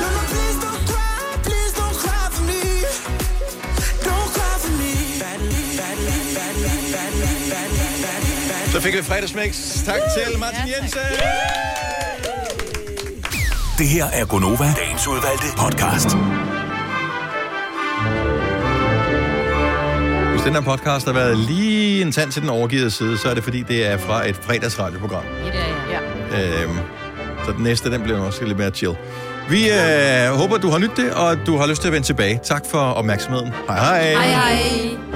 No, no, please don't cry, please don't cry for me. Don't cry for me. Badly, badly, badly, badly, badly, badly, badly. Så fik vi fredagsmix. Tak til Martin Jensen. Det her er Gonova, dagens udvalgte podcast. Hvis den her podcast har været lige en tand til den overgivet side, så er det fordi, det er fra et fredagsradioprogram. Ja, det er jeg. Øhm, så den næste, den bliver også lidt mere chill. Vi øh, håber, du har nydt det, og du har lyst til at vende tilbage. Tak for opmærksomheden. Hej hej. Hej hej.